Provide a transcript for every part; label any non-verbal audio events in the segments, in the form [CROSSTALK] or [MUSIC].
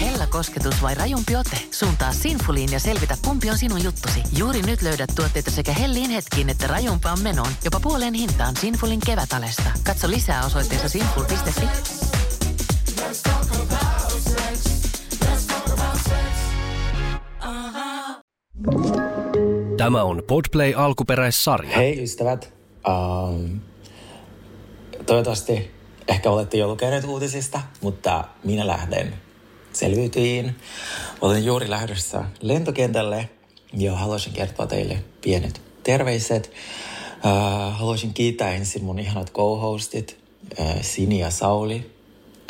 Hella kosketus vai rajumpi ote? Suuntaa Sinfuliin ja selvitä, kumpi on sinun juttusi. Juuri nyt löydät tuotteita sekä hellin hetkiin että rajumpaan menoon. Jopa puoleen hintaan Sinfulin kevätalesta. Katso lisää osoitteessa sinful.fi. Tämä on Podplay alkuperäissarja. Hei ystävät. Um, toivottavasti ehkä olette jo lukeneet uutisista, mutta minä lähden selviytyin. Olen juuri lähdössä lentokentälle ja haluaisin kertoa teille pienet terveiset. Uh, haluaisin kiittää ensin mun ihanat co-hostit, uh, Sini ja Sauli.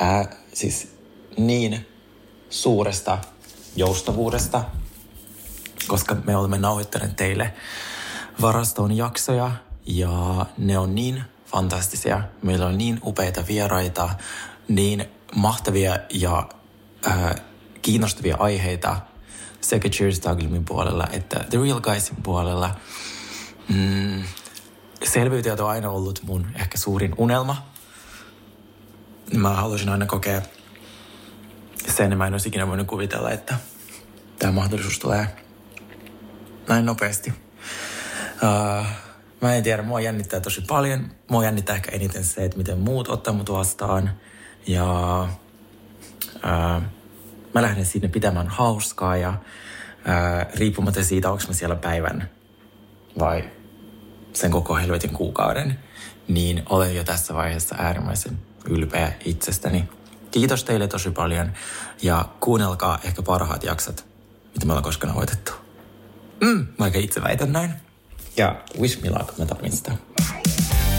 Uh, siis niin suuresta joustavuudesta, koska me olemme nauhoittaneet teille varastoon jaksoja ja ne on niin fantastisia. Meillä on niin upeita vieraita, niin mahtavia ja äh, kiinnostavia aiheita sekä Cheers Tagilmin puolella että The Real Guysin puolella. Mm, selviytyjät on aina ollut mun ehkä suurin unelma. Mä haluaisin aina kokea sen, mä en olisi ikinä voinut kuvitella, että tämä mahdollisuus tulee näin nopeasti. Uh, mä en tiedä, mua jännittää tosi paljon. Mua jännittää ehkä eniten se, että miten muut ottaa mut vastaan. Ja uh, mä lähden sinne pitämään hauskaa ja uh, riippumatta siitä, onko mä siellä päivän vai sen koko helvetin kuukauden, niin olen jo tässä vaiheessa äärimmäisen ylpeä itsestäni. Kiitos teille tosi paljon ja kuunnelkaa ehkä parhaat jaksot, mitä me ollaan koskaan hoitettu. Mm, vaikka itse väitän näin. Ja wish me luck, mä tarvin sitä.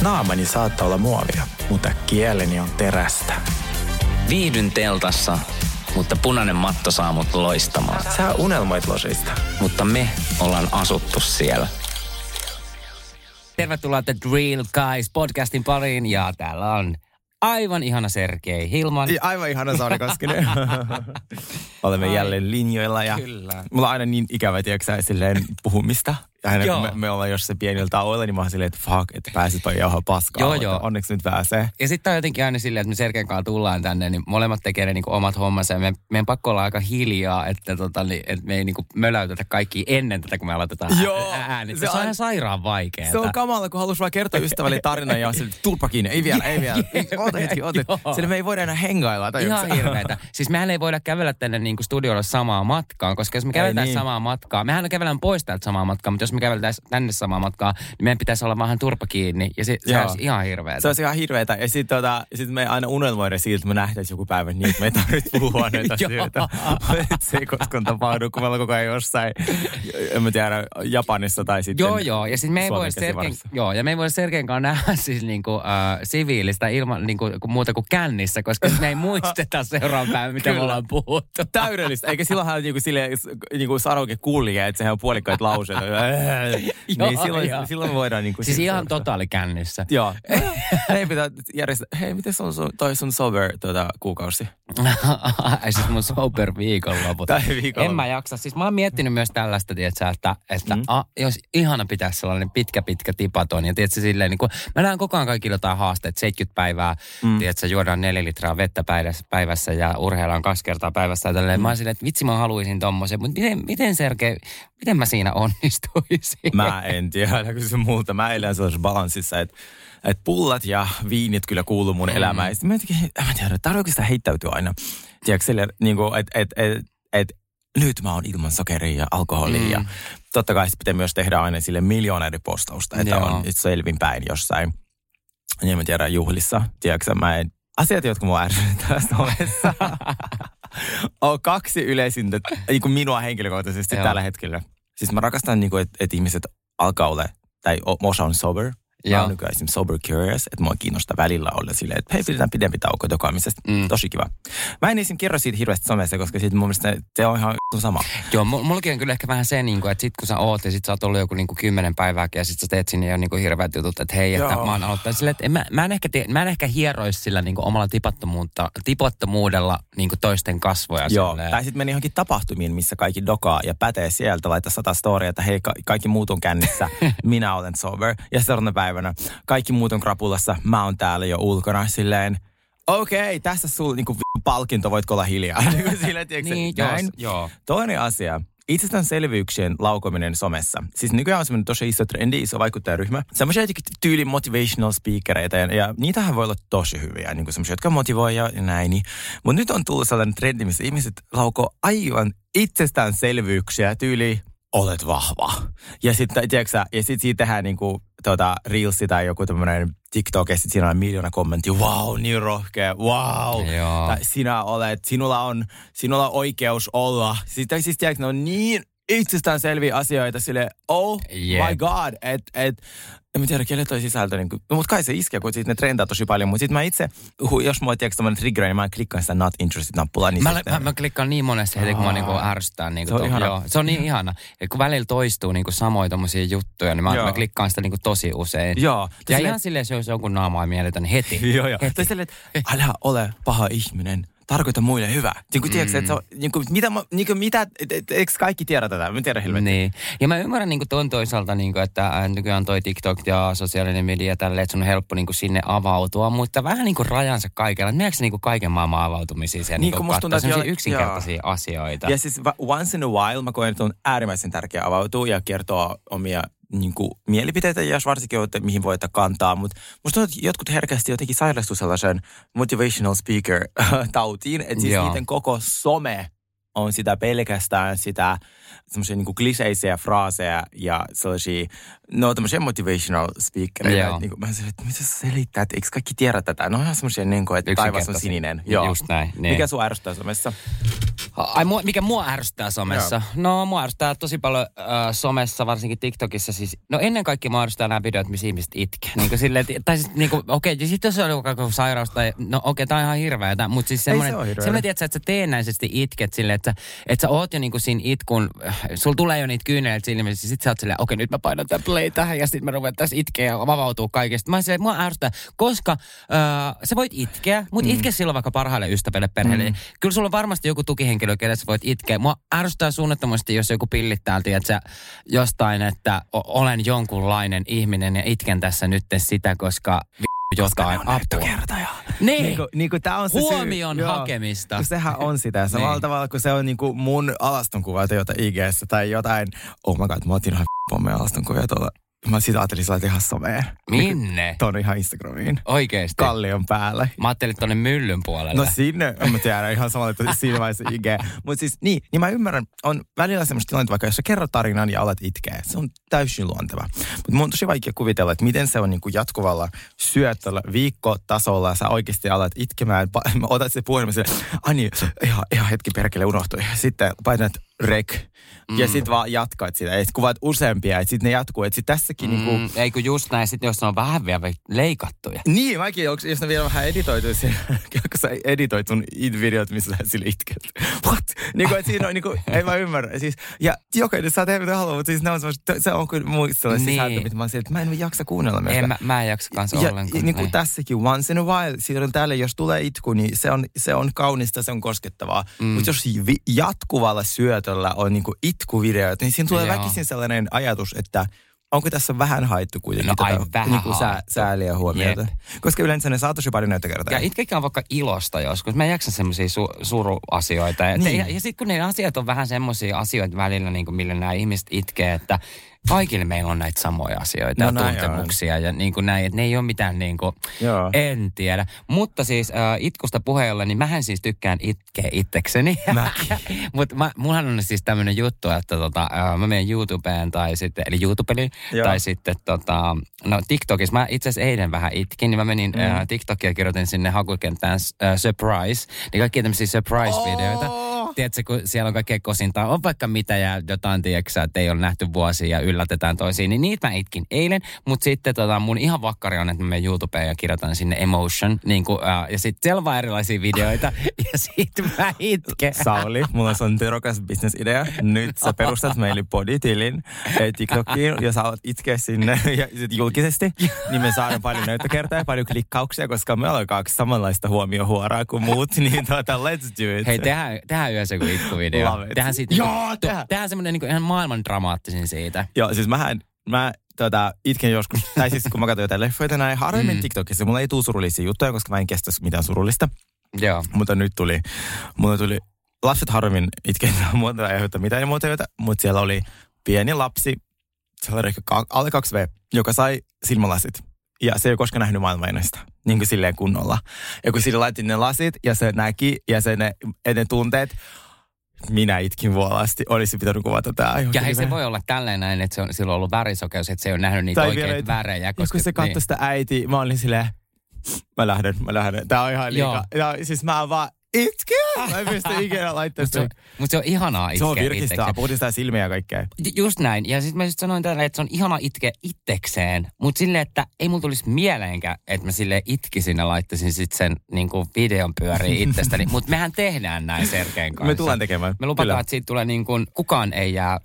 Naamani saattaa olla muovia, mutta kieleni on terästä. Viihdyn teltassa, mutta punainen matto saa mut loistamaan. Sä unelmoit losista. Mutta me ollaan asuttu siellä. Tervetuloa The Real Guys podcastin pariin ja täällä on aivan ihana Sergei Hilman. Aivan ihana Sauri Koskinen. [LAUGHS] Olemme Ai. jälleen linjoilla ja Kyllä. mulla on aina niin ikävä, tiedätkö silleen puhumista. Aina kun Joo. me, me ollaan jossain pienillä tauoilla, niin mä oon silleen, että fuck, että pääsit vaan jauhaa paskaa. Joo, joo. Onneksi nyt pääsee. Ja sitten on jotenkin aina silleen, että me Sergein kanssa tullaan tänne, niin molemmat tekee ne niinku omat hommansa. Ja me, meidän pakko olla aika hiljaa, että, tota, niin, että me ei niinku möläytetä kaikki ennen tätä, kun me aloitetaan Joo, ää- ääni. se Se, on ihan sairaan vaikeaa. Se on kamala, kun halus vaan kertoa ystävälle tarinan ja on silleen, turpa kiinni, ei vielä, ei vielä. [LAUGHS] Oota hetki, oota. Joo. Sillä me ei voida enää hengailla. Tai Ihan hirveetä. [LAUGHS] Siis mehän ei voida kävellä tänne niin kuin studiolle samaan matkaan, koska jos me käveltäisiin niin. niin. samaa matkaa, mehän kävellään pois täältä samaa matkaa, mutta jos me käveltäisiin tänne samaa matkaa, niin meidän pitäisi olla vähän turpa kiinni. Ja se, se olisi ihan hirveetä. Se olisi ihan hirveetä. Ja sitten tota, sit me aina unelmoida siitä, että me nähtäisiin joku päivä niin, että me ei tarvitse puhua [LAUGHS] näitä asioita. [LAUGHS] Se ei koskaan tapahdu, kun me ollaan koko ajan jossain, en mä tiedä, Japanissa tai sitten Joo, joo. Ja siis me ei voi Sergen, joo, ja me ei voi Sergen kanssa nähdä [LAUGHS] siis niinku, äh, siviilistä ilman niinku, kuin muuta kuin kännissä, koska me ei muisteta seuraavan päivän, mitä me Kyllä. ollaan puhuttu. Täydellistä. Eikä silloinhan niinku, sille, niinku Saroke kulje, että sehän on puolikkaita lauseita. Niin silloin, joo. silloin me voidaan niinku... Siis siitä ihan seurata. totaali kännissä. Joo. [LAUGHS] Hei, pitää järjestää. Hei, miten sun, sun, toi sun sober tuota, kuukausi? [LAUGHS] Ai siis mun sober viikonloput. Tai viikonloppu. En mä jaksa. Siis mä oon miettinyt myös tällaista, tietsä, että, että Mm. mm. a, jos ihana pitäisi sellainen pitkä, pitkä tipaton. Ja tiedätkö, silleen, niin kun, mä näen koko ajan kaikilla jotain haasteet, 70 päivää, Mm. mm. tiedätkö, juodaan neljä litraa vettä päivässä, päivässä ja urheillaan kaksi kertaa päivässä. Ja tälleen. Mm. Mä oon silleen, että vitsi mä haluaisin tommosen, mutta miten, miten Sergei, miten mä siinä onnistuisin? Mä en tiedä, kysy multa. Mä elän sellaisessa balanssissa, että että pullat ja viinit kyllä kuuluu mun elämään. Ja sitten mä jotenkin, en mä tiedä, tarvitseeko sitä heittäytyä aina. Tiedätkö, sille, niin kuin, että et, et, et, nyt mä oon ilman sokeria ja alkoholia. Mm. Ja totta kai pitää myös tehdä aina sille miljoonaiden postausta, että Joo. on selvinpäin jossain, en mä tiedä, juhlissa. Tiedätkö, mä en, asiat, jotka mua ärsyttää somessa, [LAUGHS] on kaksi yleisintä, niin kuin minua henkilökohtaisesti Joo. tällä hetkellä. Siis mä rakastan, niin kuin, että, että ihmiset alkaa olla, tai osa on sober. Mä Joo. oon nykyään esimerkiksi sober curious, että mua kiinnostaa välillä olla silleen, että hei, pidetään pidempi tauko dokaamisesta. Mm. Tosi kiva. Mä en esim. kerro siitä hirveästi somessa, koska siitä mun mielestä se on ihan sama. Joo, mu- mullakin on kyllä ehkä vähän se, niin kuin, että sit kun sä oot ja sit sä oot ollut joku niin kuin kymmenen päivääkin ja sit sä teet sinne jo niin kuin hirveät jutut, että hei, että Joo. mä oon aloittanut silleen, että en mä, mä, en ehkä tie, mä en ehkä hieroisi sillä niin kuin omalla tipattomuutta, tipottomuudella niin kuin toisten kasvoja. Joo. silleen. Tai sitten meni johonkin tapahtumiin, missä kaikki dokaa ja pätee sieltä, laittaa sata storia, että hei, ka- kaikki muut on kännissä, [LAUGHS] minä olen sober. Ja seuraavana päivänä kaikki muut on krapulassa, mä oon täällä jo ulkona silleen, okei, okay, tässä sulla niinku palkinto, voitko olla hiljaa. [LAUGHS] Niinku Sillä, tiedätkö, Niin, näin. joo, joo. Toinen asia. Itsestäänselvyyksien laukominen somessa. Siis nykyään on semmoinen tosi iso trendi, iso vaikuttajaryhmä. Semmoisia tyyli motivational speakereitä ja, ja niitähän voi olla tosi hyviä, niin kuin semmoisia, jotka motivoi ja näin. Mutta nyt on tullut sellainen trendi, missä ihmiset laukoo aivan itsestäänselvyyksiä tyyli olet vahva. Ja sitten, tiedätkö ja sitten siitä tehdään niinku, tota, Reelsi tai joku tämmöinen TikTok, ja sitten siinä on miljoona kommenttia, wow, niin rohkea, wow. Tai sinä olet, sinulla on, sinulla on oikeus olla. Sitten siis tiedätkö, ne on niin itsestäänselviä asioita sille, oh Jep. my god, että et, en mä tiedä, kelle toi sisältö, niin kuin, mutta kai se iskee, kun sit ne trendaa tosi paljon, mutta sitten mä itse, jos mulla tiedätkö tämmöinen trigger, niin mä klikkaan sitä not interested-nappulaa, niin Mä, sitten- mä, mä, klikkaan niin monesti heti, kun mä niinku ärsytään. Niinku Se on. Joo, se on niin ihana. Et kun välillä toistuu niinku samoja tommosia juttuja, niin mä, Joo. mä klikkaan sitä niinku tosi usein. Joo. Ja Silleen- ihan silleen, jos jonkun naamaa ei miellytä, niin heti. [LAUGHS] Joo, joo. Tai silleen, että älä ole paha ihminen. Tarkoita muille hyvää. Niin kuin, tiedätkö, että se on, niin kuin, mitä, niin kuin, mitä, et, et, eikö kaikki tiedä tätä? Mä tiedän helvetti. Niin. Ja mä ymmärrän niin tuon toisaalta, niin kuin, että äh, nykyään toi TikTok ja sosiaalinen media tälle, että sun on helppo niin kuin sinne avautua, mutta vähän niin kuin rajansa kaikella. Se niin kuin kaiken maailman avautumisia siellä Niin, niin kuin musta tuntuu, että sellaisia joo- yksinkertaisia asioita? Ja siis once in a while mä koen, että on äärimmäisen tärkeää avautua ja kertoa omia niin kuin, mielipiteitä, jos varsinkin olette, mihin voitte kantaa. Mutta musta tuntuu, että jotkut herkästi jotenkin sairastuu sellaisen motivational speaker [LAUGHS] tautiin, että siis Joo. niiden koko some on sitä pelkästään sitä semmoisia niin kliseisiä fraaseja ja sellaisia, no tämmöisiä motivational speakereita. Joo. Että, niin kuin, mä sanoin, että mitä sä selität, eikö kaikki tiedä tätä? No ihan semmoisia, niin kuin, että taivas on sininen. Just näin, niin. Mikä sua ärsyttää somessa? Ai, mua, mikä mua ärsyttää somessa? No, mua ärsyttää tosi paljon äh, somessa, varsinkin TikTokissa. Siis, no ennen kaikkea mua ärsyttää nämä videot, missä ihmiset itkee. Niin silleen, tai siis niin kuin, okei, okay, sitten jos on joku joku sairaus tai, no okei, okay, tää on ihan hirveetä, mutta siis semmoinen, hirveetä. semmoinen tiedätkö, että sä teennäisesti itket silleen, että, sä- että sä oot jo niin kuin siinä itkun, sulla tulee jo niitä kyyneleitä silmissä, sit sä oot silleen, okei, okay, nyt mä painan tämän play tähän ja sitten mä ruvetaan tässä itkeä ja vavautuu kaikesta. Mä oon silleen, mua ärsyttää, koska äh, sä voit itkeä, mutta mm. itke silloin vaikka parhaille ystäville, perheelle. Mm. Kyllä sulla on varmasti joku tukihenkilö, kelle sä voit itkeä. Mua ärsyttää suunnattomasti, jos joku pillittää, että jostain, että olen jonkunlainen ihminen ja itken tässä nyt sitä, koska jotain apua. näyttökertoja. Niin. Niinku, niinku tää on se Huomion syy. Joo. hakemista. Kun sehän on sitä. Samalla Niin. tavalla kuin se on niinku mun alastonkuva tai jotain ig tai jotain. Oh my god, mä otin ihan pommea alastonkuvia tuolla. Mä sitä ajattelin sillä ihan someen. Minne? Tuonne ihan Instagramiin. Oikeesti. Kallion päälle. Mä ajattelin tonne myllyn puolelle. No sinne, mä tiedä, ihan samalla että siinä vaiheessa IG. Mutta siis niin, niin mä ymmärrän, on välillä semmoista tilannetta, vaikka jos sä kerrot tarinan ja alat itkeä, se on täysin luonteva. Mutta mun on tosi vaikea kuvitella, että miten se on niinku jatkuvalla syötöllä viikkotasolla ja sä oikeasti alat itkemään, pa- [LAUGHS] otat se puhelimen sille, ai niin, ihan, ihan hetki perkele unohtui. Sitten painat rek ja Mm. sit vaan jatkat sitä. Ja sit kuvaat useampia, että sit ne jatkuu. Että sit tässäkin mm. niinku, ei kun just näin, sit jos ne on vähän vielä leikattuja. niin, mäkin, onks, jos ne vielä vähän editoitu, [LAUGHS] kun sä editoit sun videot, missä sä sille itket. [LAUGHS] What? Niin kuin, että siinä on, niin kuin, [LAUGHS] ei mä ymmärrä. Siis, ja jokainen saa tehdä mitä haluaa, mutta siis ne on se on kyllä muista sellainen Niin. sisältö, mitä mä oon että mä en jaksa kuunnella. En, mä, mä en jaksa kanssa ja ollenkaan. niin kuin Niin. tässäkin, once in a while, silloin tälle, jos tulee itku, niin se on, se on kaunista, se on koskettavaa. Mm. Mutta jos jatkuvalla syötöllä on niin kuin itkuvideot, niin siinä tulee Joo. väkisin sellainen ajatus, että onko tässä vähän haettu kuitenkin No ai, tätä vähän niin kuin sää, sääliä huomiota. Jep. Koska yleensä ne saa tosi paljon näyttökertoja. Ja itkekään vaikka ilosta joskus. Mä en jaksa semmoisia su- suruasioita. Ja, Niin. ja, ja sitten kun ne asiat on vähän semmoisia asioita välillä, niin kuin millä nämä ihmiset itkee, että kaikille meillä on näitä samoja asioita No ja tuntemuksia ja niin kuin näin, että ne ei ole mitään niin kuin, Joo. en tiedä. Mutta siis äh, itkusta puheella, niin mähän siis tykkään itkeä itsekseni. [LAUGHS] Mutta mullahan on siis tämmöinen juttu, että tota, äh, mä menen YouTubeen tai sitten, eli YouTubeliin, Joo. tai sitten tota, no TikTokissa. Mä itse asiassa eilen vähän itkin, niin mä menin mm. äh, TikTokia kirjoitin sinne hakukenttään äh, surprise. Niin kaikkia tämmöisiä surprise-videoita. Oh! Tiedätkö, kun siellä on kaikkea kosintaa, on vaikka mitä ja jotain, tiedätkö, että ei ole nähty vuosia ja yllätetään toisiin, niin niitä mä itkin eilen. Mutta sitten tota, mun ihan vakkari on, että mä menen YouTubeen ja kirjoitan sinne emotion, niin kuin, äh, ja sitten siellä on vaan erilaisia videoita, [LAUGHS] ja sitten mä itken. Sauli, mulla on terokas bisnesidea. Nyt sä perustat meille body-tilin eh, TikTokiin ja sä alat itkeä sinne [LAUGHS] ja sit julkisesti. Niin me saadaan paljon näyttökertaa ja paljon klikkauksia, koska me ollaan kaksi samanlaista huomiohuoraa kuin muut. [LAUGHS] Niin tuota, let's do it. Hei, tehdään, tehdään yhdessä joku itkuvideo. Tehdään, siitä, Joo, niinku- tehdään. tehdään semmoinen niinku ihan maailman dramaattisin siitä. Joo, siis mähän, mä tota, itken joskus, tai siis kun mä katson jotain leffoja näin, harvemmin Mm. TikTokissa, mulla ei tule surullisia juttuja, koska mä en kestä mitään surullista. Joo. Mutta nyt tuli, mulla tuli, lapset harvemmin itkee [LAUGHS] muuta ei aiheuttaa mitään emootioita, mutta siellä oli pieni lapsi, se oli ehkä alle 2V, joka sai silmälasit. Ja se ei ole koskaan nähnyt maailmanennästä, niin kuin silleen kunnolla. Ja kun sille laitettiin ne lasit ja se näki ja se ne, ja ne tunteet, minä itkin vuolasti. Olisi pitänyt kuvata tämä. Ja hei, se voi olla tälleen näin, että se on, sillä on ollut värisokeus, että se ei ole nähnyt niitä Tai oikeita vielä- värejä. Ja kun se katsoi niin. sitä äitiä, mä olin silleen, mä lähden, mä lähden. Tää on ihan liikaa. Ja, siis mä vaan itken. [LAUGHS] Mä en pysty ikinä laittamaan Mutta se, on- mut se on ihanaa Se itkeä on virkistää, itsekseen. puhdistaa silmiä ja kaikkea. Ju- Just näin. Ja sitten mä just sanoin tällä, että se on ihana itkeä itsekseen. Mutta silleen, että ei mulla tulisi mieleenkään, että mä sille itkisin ja laittaisin sitten sen niin kuin videon pyöriin [LAUGHS] itsestäni. Mutta mehän tehdään näin Sergeen kanssa. Me tullaan tekemään. Me lupataan, Kyllä. että siitä tulee niin kuin, kukaan ei jää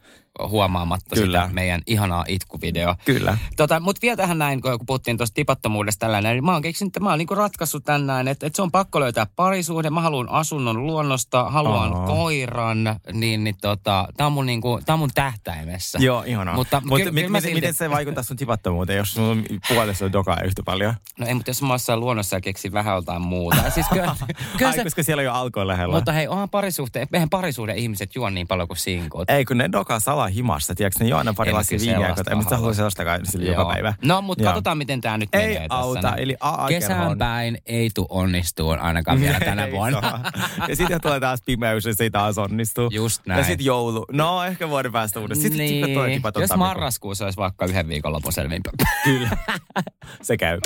huomaamatta Kyllä. sitä meidän ihanaa itkuvideo. Kyllä. Tota, mutta vielä tähän näin, kun puhuttiin tuosta tipattomuudesta tällainen, niin mä oon keksinyt, että mä oon niinku ratkaissut tän näin, että, että se on pakko löytää parisuhde, mä haluan asunnon luonnosta, haluan Aa. koiran, niin, niin tota, tää on mun, niinku, tää on mun tähtäimessä. Joo, ihanaa. Mutta Mutta kyllä- mit, silti- miten se vaikuttaa sun tipattomuuteen, jos sun puolessa on dokaa yhtä paljon? No ei, mutta jos mä oon luonnossa ja keksin vähän jotain muuta. Siis kyllä, [LAUGHS] kyllä Ai, se, koska siellä on jo alkohol lähellä. mutta hei, onhan parisuhde, eihän parisuhde ihmiset juo niin paljon kuin sinkut. Ei, kun ne dokaa salaa himassa, tiedätkö, ne juo aina pari lasia viiniä, sellaista en mä halua halua. sellaistakaan sille joka päivä. No, mutta katsotaan, miten tämä nyt Ei menee auta, tässä. eli AA-kerhoon. Kesään päin ei tu onnistuu ainakaan [LAUGHS] vielä tänä Ei vuonna. ja sitten tulee taas pimeys ja se ei taas onnistu. Just näin. Ja sitten joulu. No, ehkä vuoden päästä uudestaan. Sitten niin. tulee tipaton Jos marraskuussa olisi vaikka yhden viikonlopun selvinpä. Kyllä. [LAUGHS] se käy.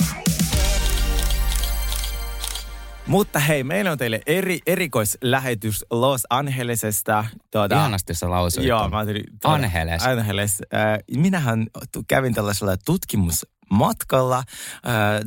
Mutta hei, meillä on teille eri, erikoislähetys Los Angelesesta. Tuota, Ihanasti sä lausuit. Joo, mä ajattelin... tuota, Angeles. Angeles. Äh, minähän kävin tällaisella tutkimusmatkalla äh,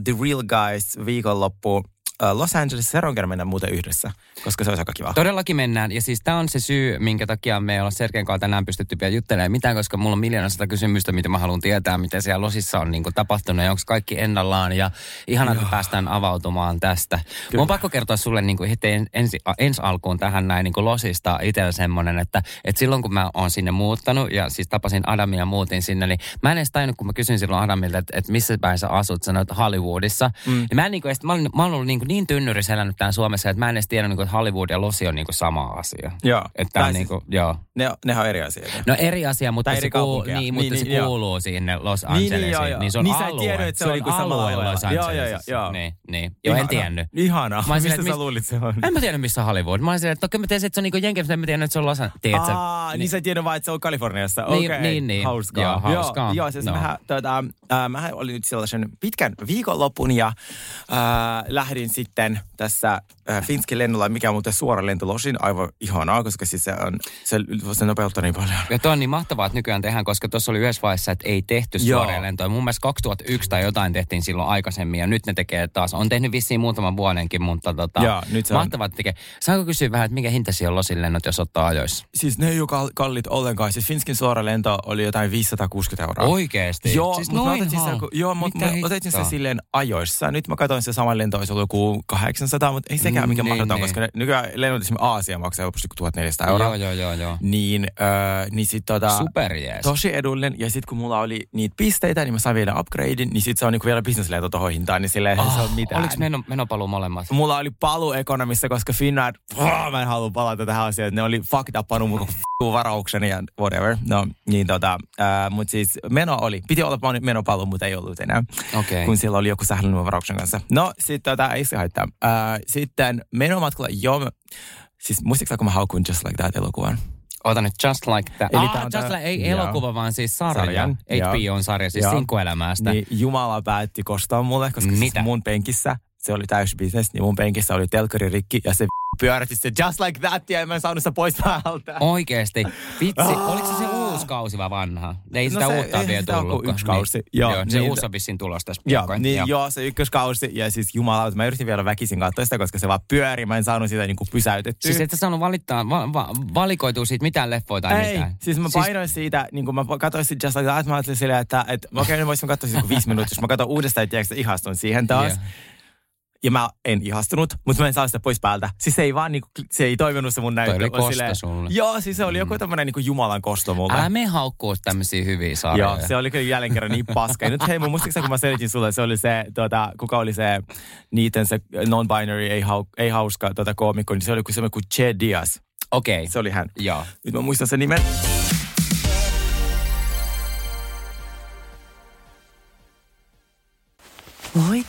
The Real Guys viikonloppu äh, Los Angeles. Kerran mennään muuten yhdessä, koska se olisi aika kiva. Todellakin mennään. Ja siis tämä on se syy, minkä takia me ei olla Sergeen kanssa tänään pystytty vielä juttelemaan mitään, koska mulla on miljoona sata kysymystä, mitä mä haluan tietää, mitä siellä Losissa on niin kuin tapahtunut ja onko kaikki ennallaan. Ja ihana, että päästään avautumaan tästä. Mun on pakko kertoa sulle niin kuin heti ensi, ensi alkuun tähän näin niin kuin Losista itsellä semmoinen, että, että silloin kun mä oon sinne muuttanut ja siis tapasin Adamia ja muutin sinne, niin mä en edes tajunnut, kun mä kysyin silloin Adamilta, että, että missä päin sä asut, sanoit Hollywoodissa. Mm. Niin mä, en, niin kuin, mä, olin, mä ollut niin, kuin niin tynnyrissä elänyt täällä Suomessa, että mä en edes tiedä, niin kuin, että Hollywood ja Losi on niin kuin sama asia. Joo. Että siis- niin kuin, joo. Ne, nehän on eri asioita. No eri asia, mutta, Tai se, eri kuuluu, kaupunkeja. niin, Niin, mutta niin, se joo. kuuluu sinne Los Niin, niin, Angelesiin. joo, joo. Niin se on Niin sä et alue. tiennyt, että se on niinku samalla alue. Los Joo, joo, Angelesissa. joo, joo. Niin, niin. Joo, en Ihana. tiennyt. Ihanaa. Mä Mistä sä luulit se on? En mä tiedä, missä Hollywood. Mä olin silleen, että okei, mä tiesin, että se on niinku Jenkeissä, mutta en mä tiennyt, että se on Los Angeles. Aa, niin, sä et tiedä vaan, että se on Kaliforniassa. Niin, Okei, niin, niin. Hauskaa. Joo, hauskaa. Joo, joo siis No. mähän, tota, äh, mähän olin nyt sellaisen pitkän viikonlopun ja äh, lähdin sitten tässä äh, Finskin lennolla, mikä on muuten suora lento Losin, aivan ihanaa, koska siis se, on, se, se nopeuttaa niin paljon. Ja toi on niin mahtavaa, että nykyään tehdään, koska tuossa oli yhdessä vaiheessa, että ei tehty suoria lentoja. Mun mielestä 2001 tai jotain tehtiin silloin aikaisemmin ja nyt ne tekee taas. On tehnyt vissiin muutaman vuodenkin, mutta tota, Joo, nyt se on. mahtavaa, että tekee. Saanko kysyä vähän, että mikä hinta siellä on Losin lennot, jos ottaa ajoissa? Siis ne ei ole kal- kallit ollenkaan. Siis Finskin suora lento oli jotain 560 euroa. Oikeesti? Joo, siis mutta mä otin, siis joo, mutta Mitä mä otin se hittoa? silleen ajoissa. Nyt mä katsoin se sama lento, olisi ollut joku 800, mutta ei sekään mikä Niin, mahdoton, niin. koska ne, nykyään lennot esimerkiksi Aasia maksaa helposti kuin 1400 euroa. Joo, joo, joo, joo. Niin, äh, niin sit tota, Superjees. tosi edullinen. Ja sitten kun mulla oli niitä pisteitä, niin mä sain vielä upgradein, niin sit se on niinku vielä businesslento tohon hintaan, niin silleen oh, se on mitään. Oliko meno, menopaluu molemmat? Mulla oli paluu ekonomissa, koska Finnair, oh, mä en halua palata tähän asiaan, että ne oli fucked upannut mun [LAUGHS] varauksen ja whatever. No, niin tota, äh, mut siis meno oli, piti olla menopaluu, mutta ei ollut enää. Okei. Kun siellä oli joku sählyn varauksen kanssa. No, sitten tota, ei se haittaa. Äh, sitten menomatkalla, joo, mä- siis muistatko kun mä haukuin Just Like That elokuvan? Ota nyt Just Like That. Eli ah, on Just tää- Like, ei joo. elokuva, vaan siis sarja. Sarjan, joo. HBO-sarja, siis Joo. sinkkuelämästä. Niin Jumala päätti kostaa mulle, koska Mitä? siis mun penkissä, se oli täys business, niin mun penkissä oli telkkari rikki ja se [LAUGHS] pyörätti se just like that ja mä en saanut sitä pois päältä. Oikeesti. Vitsi, Ah. oliko se se uusi kausi vai vanha? Ei No sitä se- uutta ei vielä sitä tullut. yksi kausi. Joo, Joo, se niin- uusi on vissiin tulossa tässä Joo, piakkoin. niin joo. se ykköskausi ja siis jumala, mä yritin vielä väkisin katsoa sitä, koska se vaan pyöri, mä en saanut sitä niinku pysäytettyä. Siis et sä saanut valittaa, va, va, valikoitua siitä mitään leffoja tai ei, mitään? siis mä painoin siitä, niin kun mä katsoin sitä Just Like That, mä ajattelin silleen, että, että okei, nyt voisin katsoa sitä kuin viisi minuuttia, jos mä katson uudestaan, että ihastun siihen taas. Joo. Ja mä en ihastunut, mutta mä en saa sitä pois päältä. Siis se ei vaan niinku, se ei toiminut se mun näyttö. oli kosto silleen- sulle. Joo, siis se oli joku tämmönen niinku Jumalan kosto mulle. Älä me haukkuu tämmöisiä hyviä sarjoja. Joo, se oli kyllä jälleen kerran niin paska. Ja nyt hei, mun muistaakseni kun mä selitin sulle, se oli se, tuota, kuka oli se, niiden se non-binary, ei, hau, ei hauska tuota, koomikko, niin se oli kuin semmoinen kuin Che Diaz. Okei. Okay. Se oli hän. Joo. Nyt mä muistan sen nimen.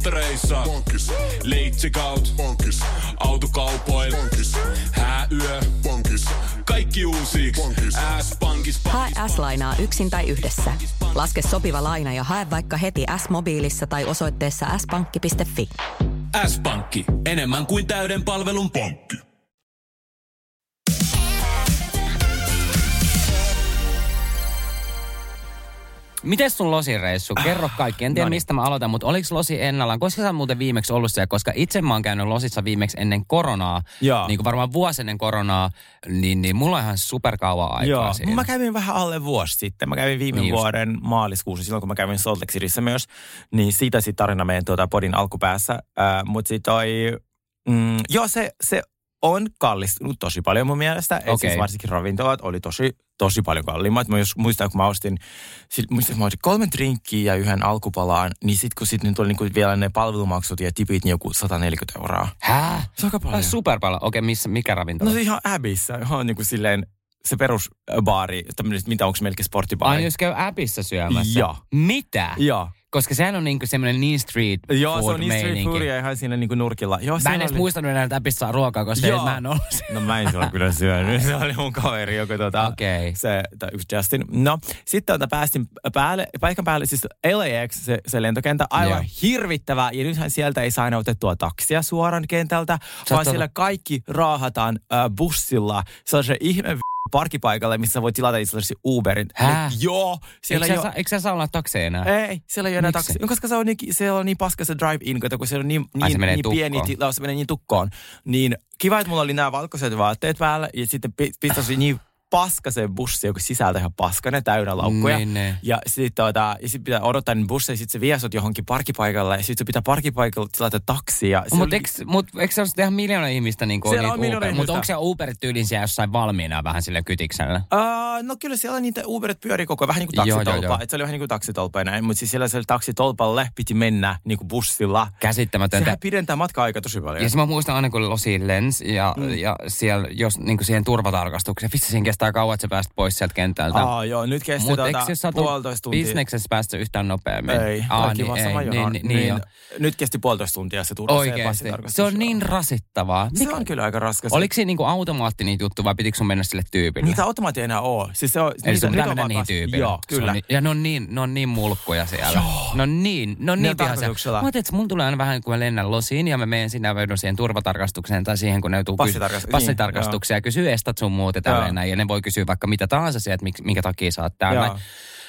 Bonkis. Polttereissa. Bonkis. Leitsikaut. Bonkis. Autokaupoil. Bonkis. Hääyö. Bonkis. Kaikki uusi. S-pankis. Hae S-lainaa yksin tai yhdessä. Laske sopiva laina ja hae vaikka heti S-mobiilissa tai osoitteessa s-pankki.fi. S-pankki. Enemmän kuin täyden palvelun pankki. Miten sun losireissu? Kerro kaikki. En tiedä, Noniin. mistä mä aloitan, mutta oliko losi ennallaan? Koska sä oot muuten viimeksi ollut siellä? Koska itse mä oon käynyt losissa viimeksi ennen koronaa. Joo. Niin kuin varmaan vuosi ennen koronaa. Niin, niin mulla on ihan superkauan aikaa Joo, siinä. mä kävin vähän alle vuosi sitten. Mä kävin viime Niin niin just. vuoden maaliskuussa, silloin kun mä kävin Salt Lake Cityssä myös. Niin siitä sitten tarina meidän tuota podin alkupäässä. Äh, Mutta sitten toi, mm, joo se, se on kallistunut tosi paljon mun mielestä. Okay. Siis varsinkin ravintolat oli tosi, tosi paljon kalliimmat. Mä jos muistan, kun mä ostin, sit, muistan, kun mä ostin kolme drinkkiä ja yhden alkupalaan, niin sitten kun sit nyt oli niinku vielä ne palvelumaksut ja tipit, niin joku 140 euroa. Hää? Se on aika paljon. Super paljon. Okei, missä, mikä ravintola? No se ihan Abyssä, ihan niinku silleen se perusbaari, tämmöinen, mitä onko melkein sporttibaari. Ai jos käy appissa syömässä? Joo. Mitä? Joo. Koska sehän on niinku semmoinen niin street Joo, food se on niin street foodia ihan siinä niinku nurkilla. Joo, Mä en siellä edes oli- muistanut enää, että appissa saa ruokaa, koska Joo. mä en ollut No mä en silloin kyllä syönyt. Se oli mun kaveri, joka tota, Okei. se, tai yksi Justin. No, sitten tota, päästin päälle, paikan päälle, siis LAX, se, se lentokenttä, aivan Joo. hirvittävä. Ja nythän sieltä ei saa aina otettua taksia suoran kentältä, Sä vaan oot siellä kaikki raahataan äh, bussilla sellaisen ihme v- parkkipaikalle, missä voi tilata itsellesi Uberin. Hää? Joo, siellä Eikö ole... saa, eikö sä saa olla takseja enää? Ei, siellä ei ole enää taksi. Koska se on niin, siellä on niin paska se drive-in, kun se on niin, Ai, se niin, niin pieni tukkoon. tila, se menee niin tukkoon. Niin kiva, että mulla oli nämä valkoiset vaatteet päällä ja sitten pi- pistäisi niin paskaseen bussi, joka sisältä ihan paskanen täynnä laukkuja. Niin, niin. Ja sitten tota, ja sit pitää odottaa niin busseja, sitten se vie sut johonkin parkkipaikalle ja sitten pitää parkkipaikalle tilata taksi. Ja se Mutta oli- eikö, mut, eikö se ole tehdä miljoona ihmistä niin kuin niitä on Uber? Mutta onko se Uberit tyylin siellä jossain valmiina vähän sille kytiksellä? Uh, no kyllä siellä niitä Uberit pyörii koko ajan, vähän niin kuin Joo, joo, taksitolpa. joo. Et se oli vähän niin kuin taksitolpa ja näin, mutta siis siellä, siellä taksitolpalle piti mennä niin kuin bussilla. Käsittämätöntä. Sehän pidentää matka-aikaa tosi paljon. Ja mä muistan aina, kun Losi lens ja, mm. ja siellä, jos niin kuin siihen turvatarkastukseen, vitsi siinä kestää kauan, että sä pääst pois sieltä kentältä. Aa, joo, nyt kesti Mutta tuota, eikö se puolitoista tuntia. bisneksessä päästä yhtään nopeammin? Ei, Aa, kaikki niin, ei, niin, jono. niin, niin, joo. Nyt kesti puolitoista tuntia se turva, se Oikeesti. passitarkastus. Se on niin rasittavaa. Se on kyllä aika raskas. Oliko siinä niinku automaatti niitä juttu vai pitikö sun mennä sille tyypille? Niitä automaattia ei enää ole. Siis se on, Eli niitä, sun pitää mennä niihin tyypille. Joo, Se kyllä. Niin, ja ne on niin, ne on niin mulkkuja siellä. Joo. Ne on niin, Ne niin tarkoituksella. Mä ajattelin, että mun tulee aina vähän, kun mä lennän losiin ja mä menen sinne ja siihen turvatarkastukseen tai siihen, kun ne joutuu passitarkastuksia ja kysyy estat sun muut ja tälleen näin. Ja ne voi kysyä vaikka mitä tahansa sieltä, että minkä takia sä oot täällä.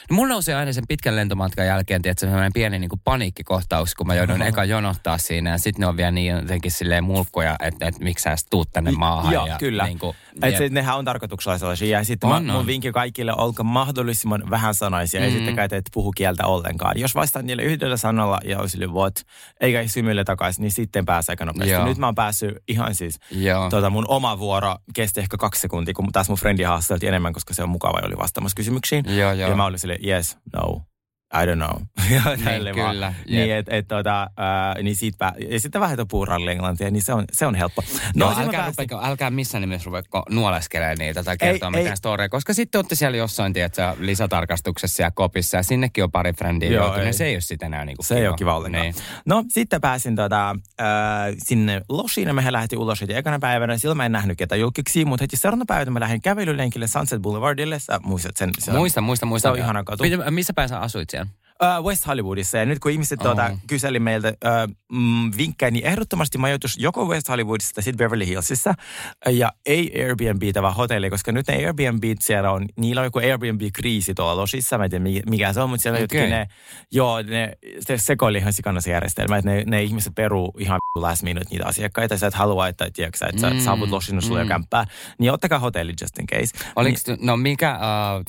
No mulla nousee aina sen pitkän lentomatkan jälkeen, tiedätkö, sellainen pieni niin kuin paniikkikohtaus, kun mä joudun eka jonottaa siinä. Ja sitten ne on vielä niin jotenkin silleen mulkkoja, että, että miksi sä tuut tänne maahan. Joo, ja, kyllä. Niin kuin, Et se, nehän on tarkoituksella sellaisia. Ja sitten On, mä, on. mun vinkki kaikille, olkaa mahdollisimman vähän sanaisia. Mm. Mhm. Ja sitten kai te et puhu kieltä ollenkaan. Jos vastaan niille yhdellä sanalla ja on sille what, eikä symylle takaisin, niin sitten pääsee aika nopeasti. Joo. Nyt mä oon päässyt ihan siis, Joo. tota, mun oma vuoro kesti ehkä kaksi sekuntia, kun taas mun frendi haasteltiin enemmän, koska se on mukava ja oli vastaamassa kysymyksiin. Joo, joo. Ja mä olin yes, no. I don't know. [LAUGHS] Vaan. kyllä, Niin, jep. et, et, tota, ää, niin siitä, ja sitten vähän puuralli englantia, niin se on, se on helppo. No, mä älkää, pääsin- rupeko, älkää missään nimessä ruveko nuoleskelemaan niitä tai kertoa Ei, mitään storia, koska sitten olette siellä jossain, tiedätkö, lisätarkastuksessa ja kopissa ja sinnekin on pari frendiä Joo, joutunut, ei. se ei ole sitten enää niinku Se ei ole kiva ollenkaan. Niin. No sitten pääsin tota, äh, sinne losiin ja mehän lähti ulos heti ekana päivänä. Silloin mä en nähnyt ketä julkiksi, mutta heti seuraavana päivänä mä lähdin kävelylenkille Sunset Boulevardille. Sä muistat sen? Se on, Muista, muista, muista. Se on ihana katu. Missä päin sä asuit siellä? Äh, West Hollywoodissa. Ja nyt kun ihmiset tuota, Oh. kyseli meiltä äh, mm, vinkkejä, niin ehdottomasti majoitus joko West Hollywoodissa tai sitten Beverly Hillsissä. Ja ei Airbnb vaan hotelli, koska nyt ne Airbnb siellä on, niillä on joku Airbnb-kriisi tuolla losissa. Mä en tiedä mi- mikä se on, mutta siellä okay. Ne, joo, ne, se sekoili ihan sikana se järjestelmä, että ne, ne ihmiset peruu ihan last minute niitä asiakkaita. Sä et halua, että, tiedätkö, että sä Mm, saavut losin, sulla mm. mm. kämppää. Niin ottakaa hotelli just in case. Oliko, no mikä, äh,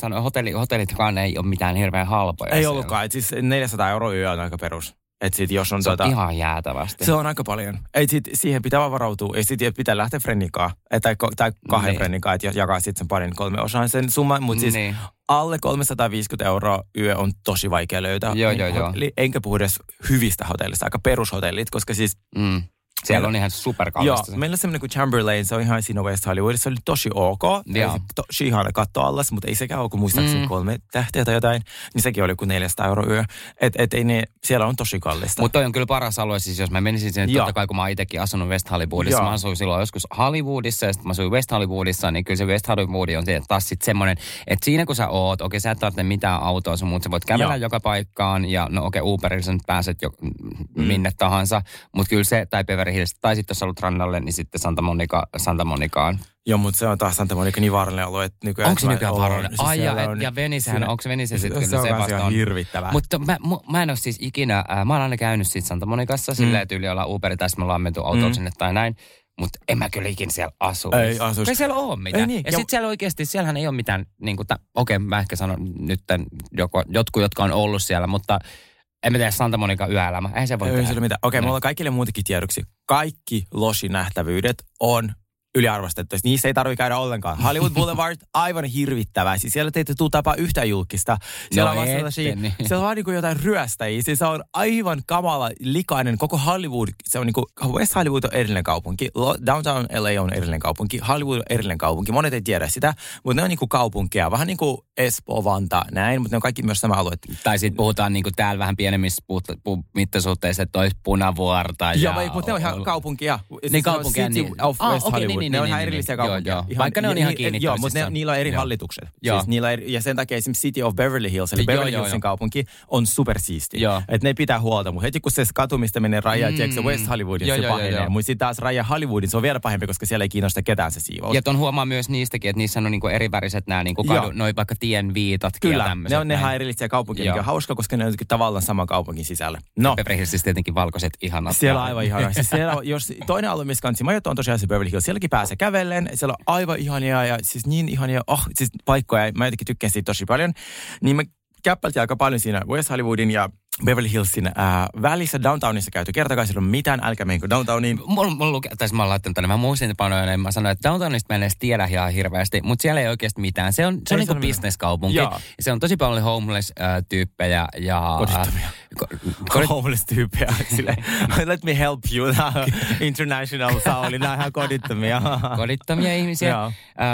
sano, hotelli, hotellitkaan ei ole mitään hirveän halpoja Ei ollutkaan. Et siis 400 euroa yö on aika perus. Et sit jos on Se on tota, ihan jäätävästi. Se on aika paljon. Ei sit, siihen pitää vaan varautua. Ei sit pitää lähteä frennikaan. Tai, tai kahden Niin. että jakaa sitten sen parin kolme osaan sen summan. Mutta siis Niin. alle 350 euroa yö on tosi vaikea löytää. Joo, Niin joo, joo. Enkä puhu edes hyvistä hotellista, aika perushotellit, koska siis Mm. Siellä on ihan superkallista. Joo, meillä on semmoinen kuin Chamberlain, se on ihan siinä West Hollywoodissa, se oli tosi ok. Joo. tosi ihana katto allas, mutta ei sekään ole kuin muistaakseni Mm. kolme tähteä tai jotain. Niin sekin oli kuin 400 euroa yö. Et, et ei ne, siellä on tosi kallista. Mutta toi on kyllä paras alue, siis jos mä menisin sinne, Joo. totta kai kun mä itsekin asunut West Hollywoodissa, Joo. mä asuin silloin joskus Hollywoodissa ja sitten mä asuin West Hollywoodissa, niin kyllä se West Hollywood on se- taas sitten semmoinen, että siinä kun sä oot, okei sä et tarvitse mitään autoa sun muut, sä voit kävellä Joo. joka paikkaan ja no okei Uberilla sä nyt pääset jo mm. minne tahansa, mutta kyllä se, tai Beverly Hills, tai sitten jos haluat rannalle, niin sitten Santa, Monica, Santa Monicaan. Joo, mutta se on taas Santa Monica niin vaarallinen alue, että nykyään... Onko se nykyään on. vaarallinen? Siis Ai ja, et, ja Venisehän, siinä- onko se Venice se, sitten se on vasta ihan on? hirvittävää. Mutta mä, mä en ole siis ikinä, äh, mä oon aina käynyt siitä Santa Monicassa, mm. silleen tyyli ollaan Uberi tai me ollaan menty autolla Mm. sinne tai näin. Mutta en mä kyllä ikinä siellä asu. Ei asuisi. Ei siellä ole mitään. Ei niin, ja ja- sitten siellä oikeasti, siellähän ei ole mitään, niin kuin, okei okay, mä ehkä sanon nyt joko, jotkut, jotka on ollut siellä, mutta en mä tiedä Santa Monica yöelämä. Eihän se voi Ei tehdä. mitään. Okei, Niin. mulla on kaikille muutakin tiedoksi. Kaikki losi-nähtävyydet on yliarvostettu. Niissä ei tarvitse käydä ollenkaan. [LAUGHS] Hollywood Boulevard, aivan hirvittävää. Siis siellä te ette tuu tapaa yhtään julkista. Siellä No on vaan ette, niin. siellä on vaan niin kuin jotain ryöstäjiä. Siis se on aivan kamala, likainen. Koko Hollywood, se on niin kuin, West Hollywood on erillinen kaupunki. Downtown LA on erillinen kaupunki. Hollywood on erillinen kaupunki. Monet ei tiedä sitä, mutta ne on niin kuin kaupunkia. Vähän niin kuin Espoo, Vanta, näin, mutta ne on kaikki myös sama alue. Tai sitten puhutaan niin kuin täällä vähän pienemmissä puut- pu- mittasuhteissa, että olisi punavuorta. Joo, ja, mutta ne on ihan kaupunkia. Siis Niin kaupunkia, niin. of Ah, West okei, Hollywood. niin, ne niin, on ihan niin, erillisiä niin. kaupunkia. Joo, joo. Ihan- Vaikka ne on ihan ni- kiinni Joo, mutta ne, niillä on eri Joo. hallitukset. Joo. Siis niillä eri, ja sen takia esimerkiksi City of Beverly Hills, eli Beverly Hillsin kaupunki, on supersiisti. Että ne pitää huolta, mutta heti kun se katu, mistä menee raja, Mm. se West Hollywoodin, Joo, se joo, pahenee. Mutta sitten taas raja Hollywoodin, se on vielä pahempi, koska siellä ei kiinnosta ketään se siivous. Ja ton huomaa myös niistäkin, että niissä on niinku eriväriset nämä niinku kadu, noi vaikka tien viitat ja Kyllä, tämmöiset. ne on ne ihan erillisiä kaupunkia, mikä on hauska, koska ne on tavallaan sama kaupungin sisällä. No, Beverly Hillsissä tietenkin valkoiset ihanat. Siellä on aivan ihana. Siis [LAUGHS] siellä jos toinen alue, missä kansi majoittaa, on tosiaan se Beverly Hills. Sielläkin pääsee kävellen. Siellä on aivan ihania ja siis niin ihania, oh, siis paikkoja. Mä jotenkin tykkään siitä tosi paljon. Niin me käppältiin aika paljon siinä West Hollywoodin ja Beverly Hillsin ää, välissä. Downtownissa käyty. Kertokaa siellä on mitään, älkää menkö downtowniin. Mulla, mulla luke, tai siis mä oon laittanut tänne, mä muistin ne panoja, niin mä sanoin, että downtownista mä en edes tiedä ihan hirveästi, mutta siellä ei oikeasti mitään. Se on, se on Ei niinku ole mitään. bisneskaupunki. Se on tosi paljon homeless-tyyppejä ja... Kodittomia. ko, kodit, Homeless-tyyppejä. [LAUGHS] Sille, let me help you. [LAUGHS] International Sauli. Nämä on ihan kodittomia. [LAUGHS] kodittomia ihmisiä. Joo. Äh,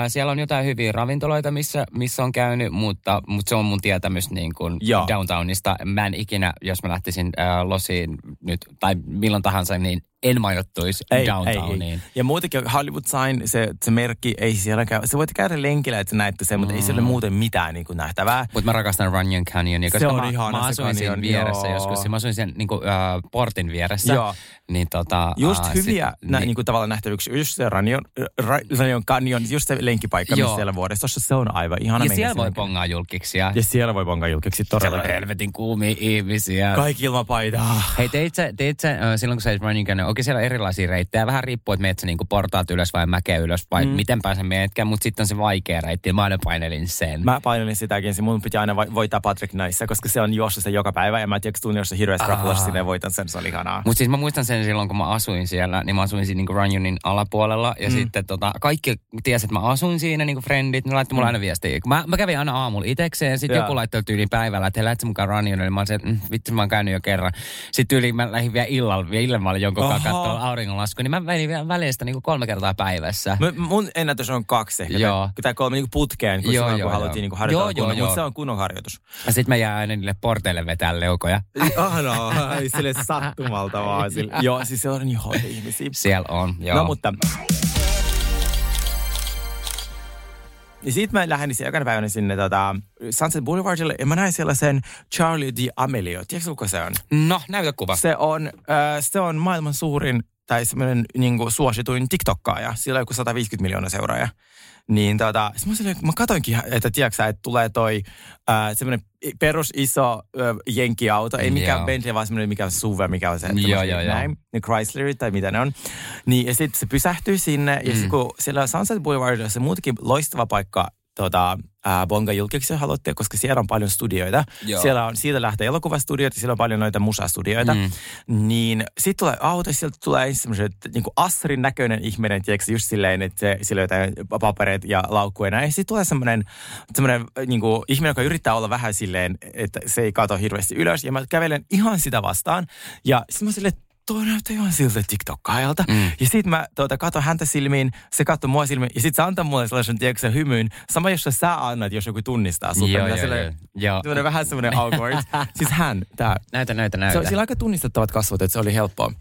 siellä on jotain hyviä ravintoloita, missä, missä on käynyt, mutta, mutta se on mun tietämys niin kuin Joo. downtownista. Mä en ikinä, jos mä lähtisin äh, losiin nyt, tai milloin tahansa, niin en majoittuisi downtowniin. Ja muutenkin Hollywood Sign, se, se merkki, ei siellä käy. Se voit käydä lenkillä, että näette sen, mutta ei siellä ole muuten mitään niin kuin nähtävää. Mutta mä rakastan Runyon Canyonia, koska Se on mä, ihana mä se asuin siinä canyon, vieressä joo. joskus. Mä asuin sen niin kuin, äh, portin vieressä. Joo. Niin tota, Just äh, hyviä sit- nä, niin kuin tavallaan nähtävyyksiä. Just se Runyon, Ra- Runyon Canyon, just se lenkkipaikka, Joo. missä siellä vuoristossa, se on aivan ihana. ja siellä voi sinne. pongaa julkiksi. Ja siellä voi pongaa julkiksi Siellä on todella. helvetin kuumia ihmisiä. Kaikki ilman paitaa. Hei, teit sä, teit sä silloin kun sä olit Running Gun Oikein siellä on erilaisia reittejä. Vähän riippuu, että meet sä niinku portaat ylös vai mäkeä ylös vai Mm. miten pääsen meetkään. Mutta sitten on se vaikea reitti. Mä aina painelin sen. Mä painoin sitäkin, se mun piti aina voi- voittaa Patrick näissä, koska se on juossut se joka päivä ja mä tiedän, tunnin, jos se hirveästi Aa. rapulassa sinne voitan sen, se oli ihanaa. Mutta siis mä muistan sen silloin, kun mä asuin siellä, niin mä asuin siinä niinku Runyonin alapuolella. Ja Mm. sitten tota, kaikki tiesi, että mä asuin siinä, niinku friendit, ne laittoi mulle Mm. aina viestiä. Mä, mä kävin aina aamulla itekseen, sitten joku laittoi tyyliin päivällä, että hei, lähdet sä mukaan Runyonille. Mä olin se, että mm, vittu mä oon käynyt jo kerran. Sitten tyyliin mä lähdin vielä illalla, vielä illalla mä olin jonkun kanssa katsoa auringonlaskua, niin mä menin vielä välistä niinku kolme kertaa päivässä. M- mun ennätys on kaksi ehkä. Joo. Tai kolme niin putkeen, kun Joo, silloin, joo, kun haluttiin niin harjoitella Joo, kunnon, joo. mutta se on kunnon harjoitus. Ja sitten mä jään aina niille porteille vetää leukoja. [LAUGHS] Ah no, sille sattumalta vaan. Sille. [LAUGHS] Joo, siis se on niin hoita ihmisiä. Siellä on, joo. No mutta... Ja sit mä lähdin se jokainen päivänä sinne tota, Sunset Boulevardille ja mä näin sellaisen Charlie D'Amelio. Tiedätkö kuka se on? No, näytä kuva. Se on, äh, se on maailman suurin tai semmoinen niin suosituin TikTokkaaja. Sillä on joku 150 miljoonaa seuraajaa. Niin tota, mä, silleen, mä katoinkin, että tiedätkö että tulee toi äh, semmoinen perus iso äh, jenkiauto, ei mikään. Bentley, vaan semmoinen mikä on SUV, mikä on se. Semmoiset joo, joo. näin, ne Chryslerit tai mitä ne on. Niin, ja sitten se pysähtyy sinne, ja Mm. sit kun siellä Sunset Boulevardilla on se muutenkin loistava paikka ää, Bonga julkiksi, haluatte, koska siellä on paljon studioita. Joo. Siellä on, siitä lähtee elokuvastudioita, siellä on paljon noita musastudioita. Mm. Niin sitten tulee auto, sieltä tulee semmoiset niin Asrin näköinen ihminen, tiedätkö, just silleen, että se, sillä jotain papereita ja laukkuja näin. Sitten tulee semmoinen, semmoinen niin kuin, ihminen, joka yrittää olla vähän silleen, että se ei kato hirveästi ylös. Ja mä kävelen ihan sitä vastaan. Ja sitten mä silleen, tuo näyttää ihan siltä TikTok-ajalta. Mm. Ja sitten mä tuota, katon häntä silmiin, se katsoo mua silmiin, ja sitten se antaa mulle sellaisen, tiedätkö, se hymyyn. Sama, jos sä annat, jos joku tunnistaa sut. Joo, Mitä joo, joo. Semmoinen vähän semmoinen awkward. [LAUGHS] siis hän, tää. Näytä, näytä, Se näytä. on sillä aika tunnistettavat kasvot, että se oli helppoa.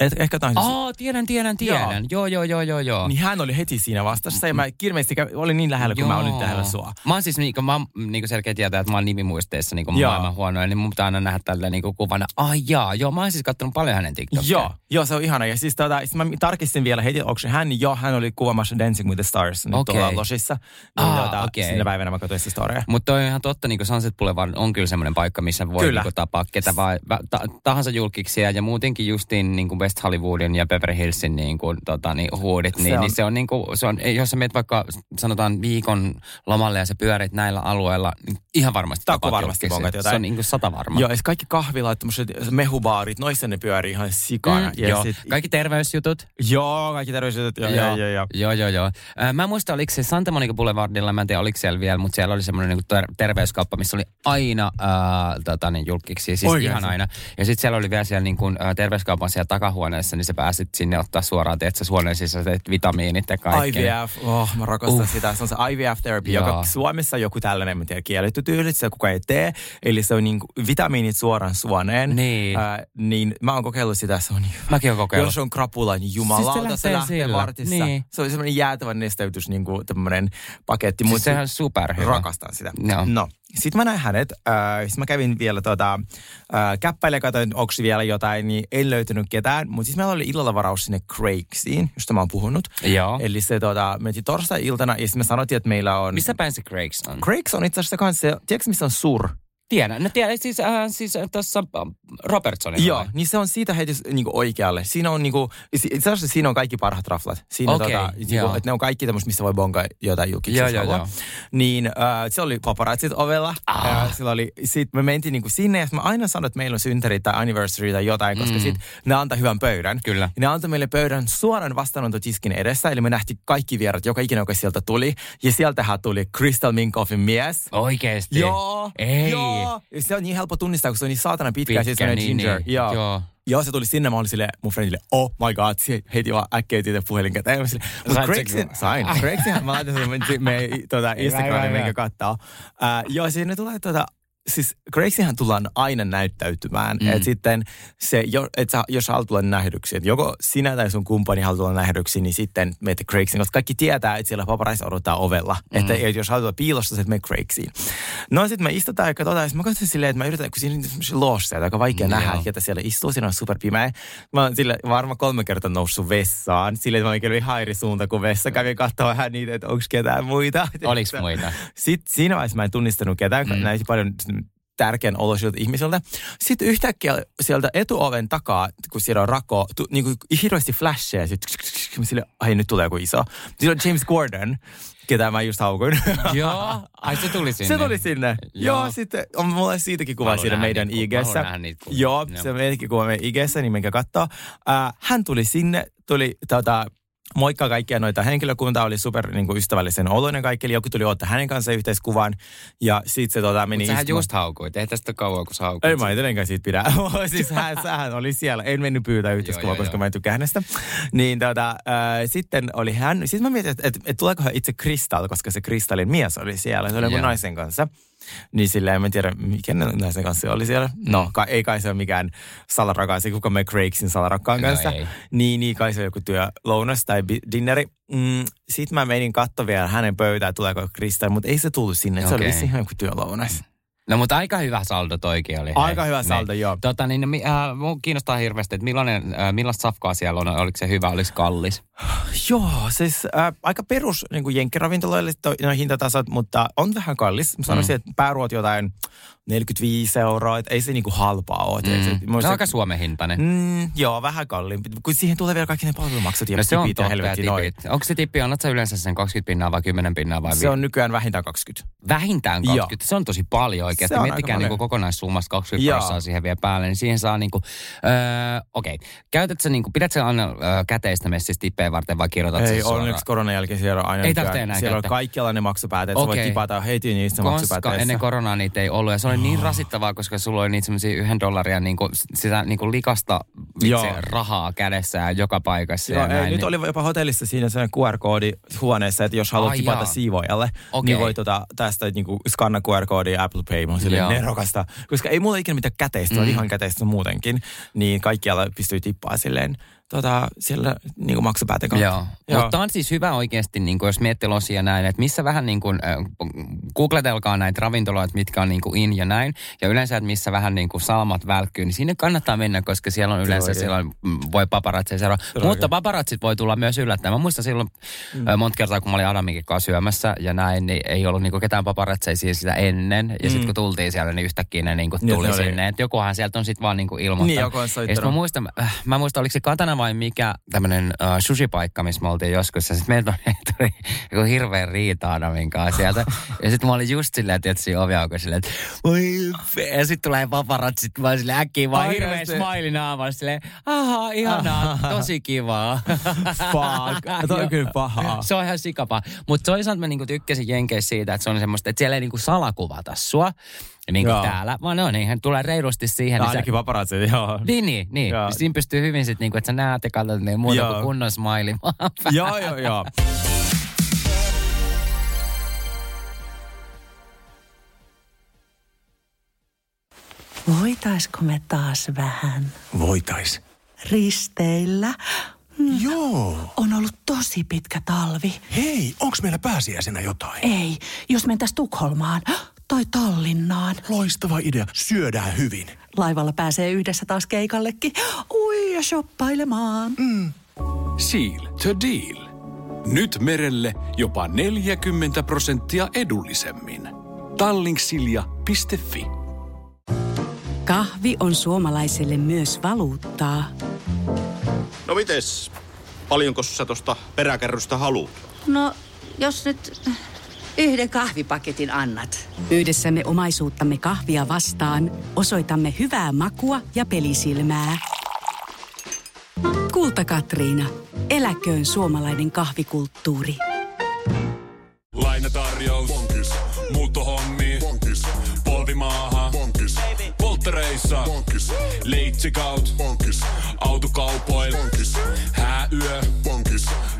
Et, ehkä jotain... Aa, tiedän, tiedän, tiedän. Joo, joo, joo, joo, joo. Niin hän oli heti siinä vastassa ja mä kirmeisesti kä- olin niin lähellä, kun mä olin Joo. lähellä sua. Mä oon siis niinku, mä oon niinku selkeä tietää, että mä oon nimimuisteissa niinku Joo. maailman huonoin, niin mun pitää aina nähdä tällä niinku kuvana. Ai jaa, joo, mä oon siis kattonut paljon hänen TikTokia. Joo, joo, se on ihana. Ja siis tota, sit mä tarkistin vielä heti, onko se hän, joo, hän oli kuvaamassa Dancing with the Stars nyt Okei. tuolla Losissa. Niin Aa, tota, okei. sinä päivänä mä katsoin sitä storya. Mutta on ihan totta, niin Sunset Boulevard on kyllä semmoinen paikka, missä voi Kyllä. niinku tapaa ketä vai, va- ta, tahansa julkiksia ja muutenkin justiin niin kuin West Hollywoodin ja Beverly Hillsin niin kuin, tota, niin, huudit, Se niin, on- niin se on niin kuin, se on, jos sä meet vaikka sanotaan viikon lomalle ja sä pyörit näillä alueilla, niin ihan varmasti tapaat varmasti bongat jotain. Se on niin kuin sata varma. Joo, ja kaikki kahvilat, tämmöiset mehubaarit, noissa ne pyörii ihan sikana. Mm, ja joo. sit, Kaikki terveysjutut. joo, kaikki terveiset. Joo, joo, joo, joo. Joo, joo, joo. Äh, Mä en muista, oliko se Santa Monica Boulevardilla, mä en tiedä, oliko siellä vielä, mutta siellä oli semmoinen niin ter- terveyskauppa, missä oli aina äh, tota, niin, julkiksi, siis Oikeasti? ihan aina. Ja sitten siellä oli vielä siellä niin kuin, äh, terveyskaupan siellä takahuoneessa, niin sä pääsit sinne ottaa suoraan, teet sä suoneen sisäiset vitamiinit ja kaikki. IVF, oh, mä rakastan Uh. sitä. Se on se IVF therapy, Joo. joka Suomessa joku tällainen, mä tiedän, kielletty tyyli, sitä kukaan ei tee. Eli se on niin vitamiinit suoraan suoneen. Niin. Äh, niin mä oon kokeillut sitä, se on niin Mäkin oon kokeillut. Jos on krapula, niin jumalauta, Siis se se lähtee, lähtee sillä. vartissa. Niin. Se on semmoinen jäätävä nesteytys, niin kuin tämmöinen paketti. Siis Mut sehän on superhyvä. Rakastan sitä. Joo. No, sitten mä näin hänet. Äh, sitten mä kävin vielä tota, äh, käppäille ja katsoin, onko vielä jotain, niin en löytänyt ketään. Mutta siis meillä oli illalla varaus sinne Craigsiin, josta mä oon puhunut. Joo. Eli se tota, mentiin torstai-iltana ja sitten me sanottiin, että meillä on... Missä päin se Craigs on? Craigs on itse asiassa kanssa, tiedätkö missä on Sur? Tiedän. No tiedän, siis, äh, siis äh, tuossa äh, Robertsonin Joo, vai? niin se on siitä heti niin oikealle. Siinä on niinku, itse asiassa siinä on kaikki parhaat raflat. Siinä Okei, tota, niinku, että ne on kaikki tämmöistä, missä voi bongaa jotain julkiksi. Joo, joo, joo. Niin äh, se oli paparazzit ovella. Ah. Äh, sillä oli, sit me mentiin niinku sinne ja mä aina sanon, että meillä on synttäri tai anniversary tai jotain, koska Mm. sit ne antaa hyvän pöydän. Kyllä. Ja ne antoi meille pöydän suoran vastaanottotiskin edessä, eli me nähtiin kaikki vierat, joka ikinä, joka sieltä tuli. Ja sieltähän tuli Crystal Minkoffin mies. Oikeesti? Joo, Ei. joo. Ja se on niin helppo tunnistaa, kun se on niin saatana pitkä, Pitkä, siis niin, ginger. niin. Joo. Joo. Joo, se tuli sinne, mä olin silleen, mun friendille, oh my god, se heti vaan äkkiä siitä puhelin käteen. Mä silleen, Mutta sen- sain. Craigsin, mä laitan sen me, me tuota, Instagramiin, hyvä, minkä kattaa. Uh, joo, siinä tulee tuota, siis Craigsinhan tullaan aina näyttäytymään. Mm. Että sitten se, et sä, jos haluat tulla nähdyksi, että joko sinä tai sun kumppani haluaa tulla nähdyksi, niin sitten meitä Craigsin, koska kaikki tietää, että siellä paparazzi odottaa ovella. Mm. Että et jos haluat tulla piilossa, sitten mene Craigsiin. No sitten me istutaan ja katsotaan, ja mä katson silleen, että mä yritän, kun siinä on looseja, aika vaikea Mm, nähdä, joo. että ketä siellä istuu, siinä on superpimeä. Mä oon sille varmaan kolme kertaa noussut vessaan, silleen, että mä olin kävin hairi suunta, kun vessa kävin katsoa vähän niitä, että onko ketään muita. Oliks muita? Sitten siinä vaiheessa mä en tunnistanut ketään, mm. näin paljon tärkeän olosuhteet ihmisiltä. Sitten yhtäkkiä sieltä etuoven takaa, kun siellä on rako, tu, niin kuin hirveästi flasheja. Sille, ai nyt tulee joku iso. Siellä on James Gordon, ketä mä just haukuin. Joo, ai se tuli sinne. Se tuli sinne. Joo, Joo sitten on mulla siitäkin kuva siinä meidän kuvia. Joo, se on meidänkin kuva meidän IGssä, niin menkää katsoa. Äh, hän tuli sinne, tuli tota, moikkaa kaikkia noita henkilökuntaa, oli super niin kuin, ystävällisen oloinen kaikki, eli joku tuli ottaa hänen kanssa yhteiskuvan, ja sitten se tota, meni sähän istumaan. just haukuit. Ei tästä kauan, kun sä haukuit. Ei mä edelleenkään siitä pidä. [LAUGHS] siis hän, sähän oli siellä. En mennyt pyytää yhteiskuvaa, koska joo. mä en tykkää hänestä. Niin tota, äh, sitten oli hän. Sitten mä mietin, että et, et, tuleeko hän itse Kristall, koska se Kristallin mies oli siellä. Se oli joku naisen kanssa. Niin sillä en mä tiedä, mikä naisen kanssa se oli siellä. No, ka, ei kai se ole mikään salarakas, ei kuka me Craigsin salarakkaan No kanssa. ei. Niin, niin kai se on joku työlounas tai bi- dinneri. Mm, sitten mä menin katsoa vielä hänen pöytään, tuleeko Kristall, mutta ei se tullut sinne. Se oli ihan joku työlounas. No mutta aika hyvä saldo toikin oli. Aika hei. hyvä saldo, Niin. joo. Tota, niin, äh, mun kiinnostaa hirveästi, että millainen, äh, millaista safkaa siellä on. Oliko se hyvä, oliko se kallis? [SIGHS] Joo, siis äh, aika perus niin kuin jenkkiravintoloille no, hintatasot, mutta on vähän kallis. Mä sanoisin, mm. että pääruot jotain 45 euroa, että ei se niin kuin halpaa ole. Mm. Se, Se on aika Suomen hintainen. Mm, joo, vähän kalliimpi. Kun siihen tulee vielä kaikki ne palvelumaksut ja No se on tipit ja helvetti noin. Onko se tippi, annat sä yleensä sen 20 pinnaa vai 10 pinnaa vai Se vi- on nykyään vähintään 20. Vähintään Joo. 20. Se on tosi paljon oikeasti. Se on Miettikää niin paljon. kokonaissummasta 20 Joo. prosenttia siihen vielä päälle, niin siihen saa niin kuin, öö, okei. Okay. Käytät sä niin kuin, pidät sä aina öö, käteistä messissä tippejä varten vai kirjoitat Ei, sen onneksi koronan jälkeen siellä on aina Ei tarvitse enää Siellä käyttää. on kaikkialla ne maksupäätet. Okay. Sä voit tipata heti niistä koska maksupääteissä. ennen koronaa niitä ei ollut. Ja se oli niin rasittavaa, koska sulla oli niitä semmoisia yhden dollaria niin kuin, sitä niin kuin likasta vitsi, rahaa kädessään joka paikassa. Joo, ja ei, näin, nyt niin- oli jopa hotellissa siinä sellainen QR-koodi huoneessa, että jos haluat Ai tipata jaa. siivoajalle, Okei. niin voi tota, tästä niinku skanna QR-koodia ja Apple Pay. Mä oon silleen nerokasta. Koska ei mulla ikinä mitään käteistä, mm. Mm. ihan käteistä muutenkin. Niin kaikkialla pystyy tippaa silleen tota, siellä niinku maksupääten kautta. Joo. Joo. Mutta on siis hyvä oikeasti, niin jos miettii losia näin, että missä vähän niin kuin, äh, googletelkaa näitä ravintoloita, mitkä on niin kuin in ja näin. Ja yleensä, että missä vähän niin kuin salmat välkkyy, niin sinne kannattaa mennä, koska siellä on yleensä, oikein. siellä on, mm, voi paparazzi seuraa. on Mutta paparatsit voi tulla myös yllättäen. Mä muistan silloin mm. monta kertaa, kun mä olin Adaminkin kanssa syömässä ja näin, niin ei ollut niin kuin ketään paparatseja sitä ennen. Ja sitten Mm. kun tultiin siellä, niin yhtäkkiä ne niin kuin Niin, tuli oli- sinne. Että jokuhan sieltä on sitten vaan niin kuin ilmoittanut. Niin, joku on Ja sitten mä muistan, äh, mä muistan, oliko se Katana vai mikä tämmöinen äh, sushi-paikka, missä me oltiin joskus. Ja sitten meiltä [LAUGHS] tuli, joku hirveä riita Adamin kanssa sieltä. ja sitten mä olin just silleen, että siinä oviauko silleen, että voi Ja sitten tulee paparatsit, mä olin silleen äkkiä vaan hirveä smiley naamassa. Silleen, aha, ihanaa, tosi kivaa. [LAUGHS] Fuck, toi on kyllä pahaa. Se on ihan sikapa. Mutta toisaalta mä niinku tykkäsin Jenkeissä siitä, että se on semmoista, että siellä ei niinku salakuvata sua. Niin kuin Joo. täällä, vaan no niin, tulee reilusti siihen. No, niin sä- ainakin paparazzi, joo. niin, niin, niin. Joo. Siinä pystyy hyvin sitten, niinku, että sä näet ja katsot niin muuta Joo. kuin kunnon smiley. joo, joo, joo. Voitaisko me taas vähän Voitais. risteillä? Joo. On ollut tosi pitkä talvi. Hei, onks meillä pääsiäisenä jotain? Ei, jos mentäis Tukholmaan tai Tallinnaan. Loistava idea. Syödään hyvin. Laivalla pääsee yhdessä taas keikallekin. Ui ja shoppailemaan. Mm. Seal to deal. Nyt merelle jopa 40 prosenttia edullisemmin. Tallingsilja.fi Kahvi on suomalaiselle myös valuuttaa. No mites? Paljonko sä tosta peräkärrystä haluat? No, jos nyt yhden kahvipaketin annat. Yhdessämme omaisuuttamme kahvia vastaan osoitamme hyvää makua ja pelisilmää. Kulta Katriina. Eläköön suomalainen kahvikulttuuri. Lainatarjous. Bonkis. Muuttohommi. Bonkis. Polvimaaha. Bonkis. Polttereissa. Bonkis. Leitsikaut. Bonkis. Autokaupoil. Bonkis. Hääyö. Bonkis.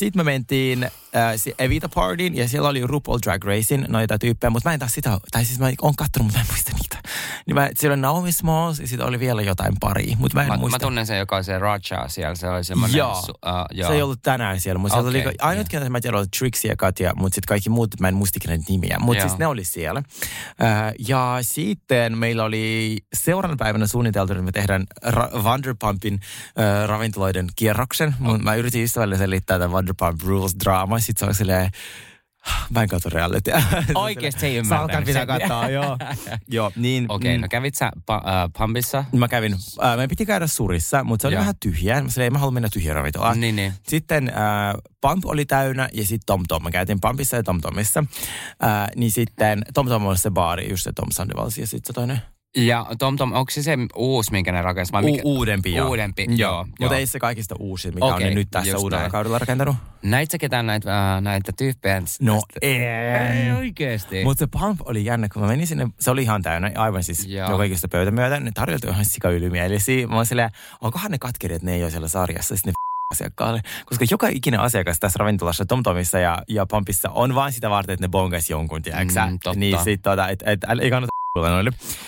Sitten me mentiin äh, Evita Partyin ja siellä oli RuPaul Drag Racing noita tyyppejä, mutta mä en taas sitä, tai siis mä oon kattonut, mutta mä en muista niitä. [LAUGHS] Niin mä, siellä oli Naomi Smalls ja sitten oli vielä jotain pari, mutta mä en Mä, muista. mä tunnen sen, joka on se Raja siellä. Se oli semmoinen... Joo. Su, uh, joo. Se ei ollut tänään siellä, mutta okay, oli, ainut, ketä mä tiedän, oli Trixie ja Katja, mutta sitten kaikki muut, mä en muista nimiä. Mutta siis ne oli siellä. Äh, ja sitten meillä oli seuraavana päivänä suunniteltu, että me tehdään Ra- Vanderpumpin äh, ravintoloiden kierroksen. Oh. Mä yritin ystävälle selittää tämän Vanderpump Rules-draamaa, sitten se oli silleen, Mä en katso reality. [LAUGHS] Oikeesti se ei Salkan ymmärtänyt pitää katsoa, joo. [LAUGHS] joo niin, Okei, mm, no kävit sä pa, äh, Pumpissa? Mä kävin, äh, me piti käydä surissa, mutta se oli Joo. vähän tyhjää. Mä sanoin, ei mä halua mennä tyhjään ravintolaan. Niin, niin. Sitten äh, Pump oli täynnä ja sitten Tom Tom. Mä käytin Pumpissa ja Tom Tomissa. Äh, niin sitten Tom Tom oli se baari, just se Tom Sandoval ja sitten se toinen. Ja Tom Tom, onko se se uusi, minkä ne rakensi? Vai mikä? U- uudempi, joo. Uudempi, joo. joo. Mutta ei se kaikista uusi, mikä on Okei, ne nyt tässä uudella näin. kaudella rakentanut. Näit sä ketään näitä, äh, näitä tyyppejä? No ei. ei. oikeesti. Mutta se Pump oli jännä, kun mä menin sinne, se oli ihan täynnä, aivan siis Joo. joka ikistä pöytä myötä. Ne tarjolti ihan sika ylimielisiä. Mä oon silleen, onkohan ne katkerit, että ne ei ole siellä sarjassa. Sitten ne asiakkaalle. Koska joka ikinen asiakas tässä ravintolassa, TomTomissa ja, ja Pumpissa on vain sitä varten, että ne bongas jonkun, tiedätkö Mm, totta. Niin sit tota, et, et, et, ei kannata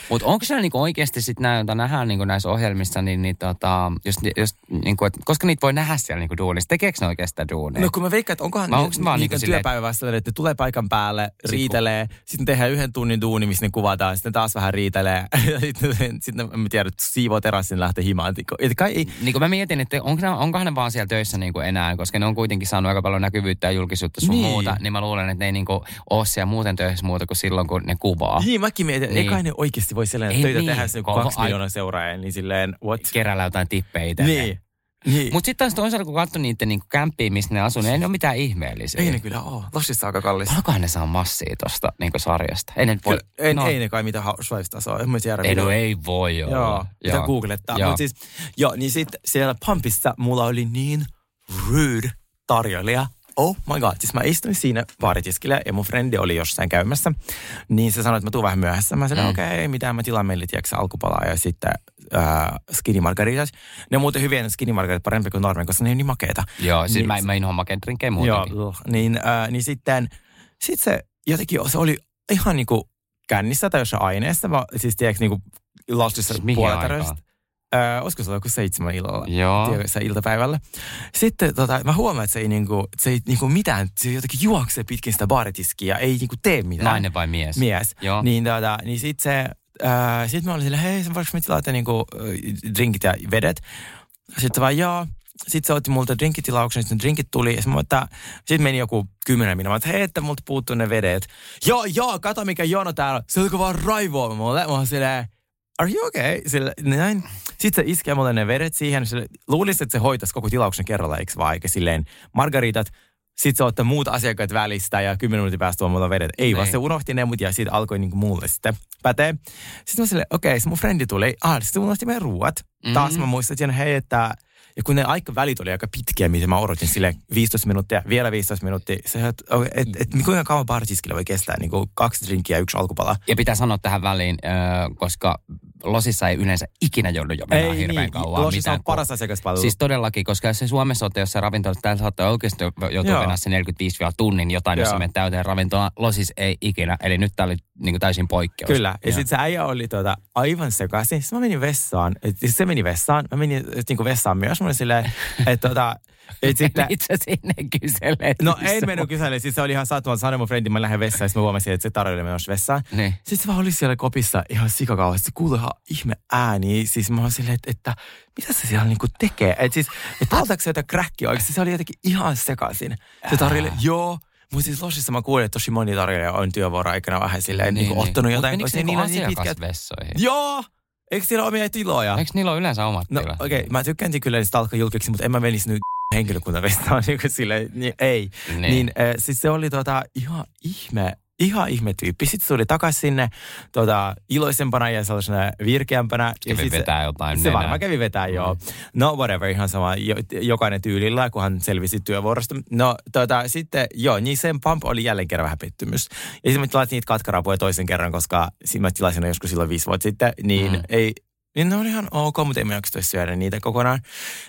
Mutta onko siellä niinku oikeasti sit näin, jota nähdään niinku näissä ohjelmissa, niin, niin tota, jos, jos, niinku, et, koska niitä voi nähdä siellä niinku duunissa, tekeekö ne oikeasti sitä duunia? No kun mä veikkaan, että onkohan ni- onks ne vaan niiden niinku työpäivä vasta, että ne tulee paikan päälle, riitelee, sitten tehdään yhden tunnin duuni, missä ne kuvataan, sitten taas vähän riitelee, [LAUGHS] ja sitten, sitten mä tiedän, että siivoo terassin lähtee himaan. Et kai ei, Niin kuin mä mietin, että onko ne, onkohan ne vaan siellä töissä niin kuin enää, koska ne on kuitenkin saanut aika paljon näkyvyyttä ja julkisuutta sun Niin. muuta, niin mä luulen, että ne ei niin kuin ole siellä muuten töissä muuta kuin silloin, kun ne kuvaa. Niin, mäkin mietin, Niin. ei kai ne oikeasti voi sellainen Ei töitä niin. tehdä, Oho, kaksi ai- miljoonaa seuraajaa, niin silleen, what? Kerällä jotain tippejä itselleen. Niin. niin. Mutta sitten taas toisaalta, kun katsoi niiden niin kämppiä, missä ne asuu, niin ei ne ole mitään ihmeellisiä. Ei ne kyllä ole. Lossissa aika kallis. Paljonkohan ne saa massia tuosta niin sarjasta? Ei ne voi... Kyllä, en, no. ei ne kai mitään Housewives-tasoa. Ei, no mitä- ei voi olla. Joo, pitää googlettaa. Joo. Mutta siis, joo, niin sitten siellä Pumpissa mulla oli niin rude tarjoilija. Oh my god, siis mä istuin siinä baaritiskillä ja mun frendi oli jossain käymässä. Niin se sanoi, että mä tuun vähän myöhässä. Mä sanoin, Mm. okei, okay, mitä mä tilaan meille, tiedätkö, alkupalaa ja sitten äh, skinny margaritas. Ne on muuten hyviä ne skinny margaritat parempi kuin normi, koska ne on niin makeita. Joo, siis niin, mä, mä inhoan makean drinkkejä Joo, muutenkin. ugh. niin, äh, niin sitten sit se jotenkin, se oli ihan niinku kännissä tai jossain aineessa, vaan siis tiedätkö niinku lastissa Siis puolelta aikaan? röstä. Öö, olisiko se ollut joku seitsemän illalla? Joo. Tiedätkö, iltapäivällä. Sitten tota, mä huomaan, että se ei, niinku, se ei niinku mitään, se jotenkin juoksee pitkin sitä baaritiskiä ja ei niinku tee mitään. Nainen vai mies? Mies. Joo. Niin, tota, niin sitten se, äh, sit mä olin silleen, hei, voinko me tilata niinku, äh, drinkit ja vedet? Sitten vaan joo. Sitten se otti multa drinkitilauksen, sitten drinkit tuli. Ja sitten meni joku kymmenen minuuttia. Mä että hei, että multa puuttuu ne vedet. Joo, joo, kato mikä jono täällä. Se alkoi vaan raivoa mulle. Mä oon silleen, are you okay? Sille, näin. Sitten se iskee mulle ne vedet siihen. Sille, luulisi, että se hoitaisi koko tilauksen kerralla, eikö vaan? Eikä silleen margaritat. Sitten se ottaa muut asiakkaat välistä ja kymmenen minuutin päästä tuo mulle vedet. Ei, vaan Niin. se unohti ne mut ja siitä alkoi niinku mulle sitten pätee. Sitten mä silleen, okei, okay, mun frendi tuli. Ah, sitten se unohti meidän ruuat. Mm-hmm. Taas mä muistin, hei, että ja kun ne aika välit oli aika pitkiä, mitä mä odotin sille 15 minuuttia, vielä 15 minuuttia. Se, että et, et, et, kuinka kauan baaritiskillä voi kestää, niin kuin kaksi drinkiä ja yksi alkupala. Ja pitää sanoa tähän väliin, äh, koska Losissa ei yleensä ikinä joudu jo mennä Ei hirveän niin, kauan. Losissa mitään, on paras asiakaspalvelu. Siis todellakin, koska jos se Suomessa olette jossain ravintolassa, täällä saattaa oikeasti joutua mennä se 45 tunnin jotain, jos Joo. sä menet täyteen ravintolaan. Losis ei ikinä, eli nyt tää oli niin kuin täysin poikkeus. Kyllä. Ja sitten se äijä oli tuota, aivan sekaisin. Sitten mä menin vessaan. Se meni vessaan. Mä menin niin vessaan myös. Mä olin silleen, että tota, et sitten... [LAUGHS] Itse sinne kyselee. No en mennyt kyselemään. Siis se oli ihan sattumalta. Sanoin mun friendin, mä lähden vessaan. Sitten mä huomasin, että se tarjoili menossa vessaan. Niin. Sitten se vaan oli siellä kopissa ihan sikakauhassa. Se kuului ihan ihme ääni. Siis mä olin silleen, että, että mitä se siellä niinku tekee? Että siis, että poltaako se jotain kräkkiä oikeasti? Se oli jotenkin ihan sekaisin. Se tarjoili, joo. Mutta siis Losissa mä kuulin, että tosi moni tarjoilija on työvuoro aikana vähän silleen niin, niin, ottanut Mut jotain. menikö se niinku niillä on niin pitkät- asiakasvessoihin? Joo! Eikö siellä ole omia tiloja? Eikö niillä ole yleensä omat No tilat? okei, okay, mä tykkään kyllä niistä alkaa julkiksi, mutta en mä menisi nyt [LAUGHS] henkilökuntavestaan [LAUGHS] niin kuin silleen, niin ei. Niin. Niin, niin äh, siis se oli tota, ihan ihme, ihan ihme tyyppi. Sitten se tuli takaisin sinne tota, iloisempana ja sellaisena virkeämpänä. ja Kävi sit se- vetää jotain Se nenää. varmaan kävi vetää, joo. No whatever, ihan sama. Jo, jokainen tyylillä, kun hän selvisi työvuorosta. No tota, sitten, joo, niin sen pump oli jälleen kerran vähän pettymys. Ja sitten mä tilasin niitä katkarapuja toisen kerran, koska mä tilasin joskus silloin viisi vuotta sitten. Niin Mm. mm. ei, Niin ne oli ihan ok, mutta emme jaksa syödä niitä kokonaan.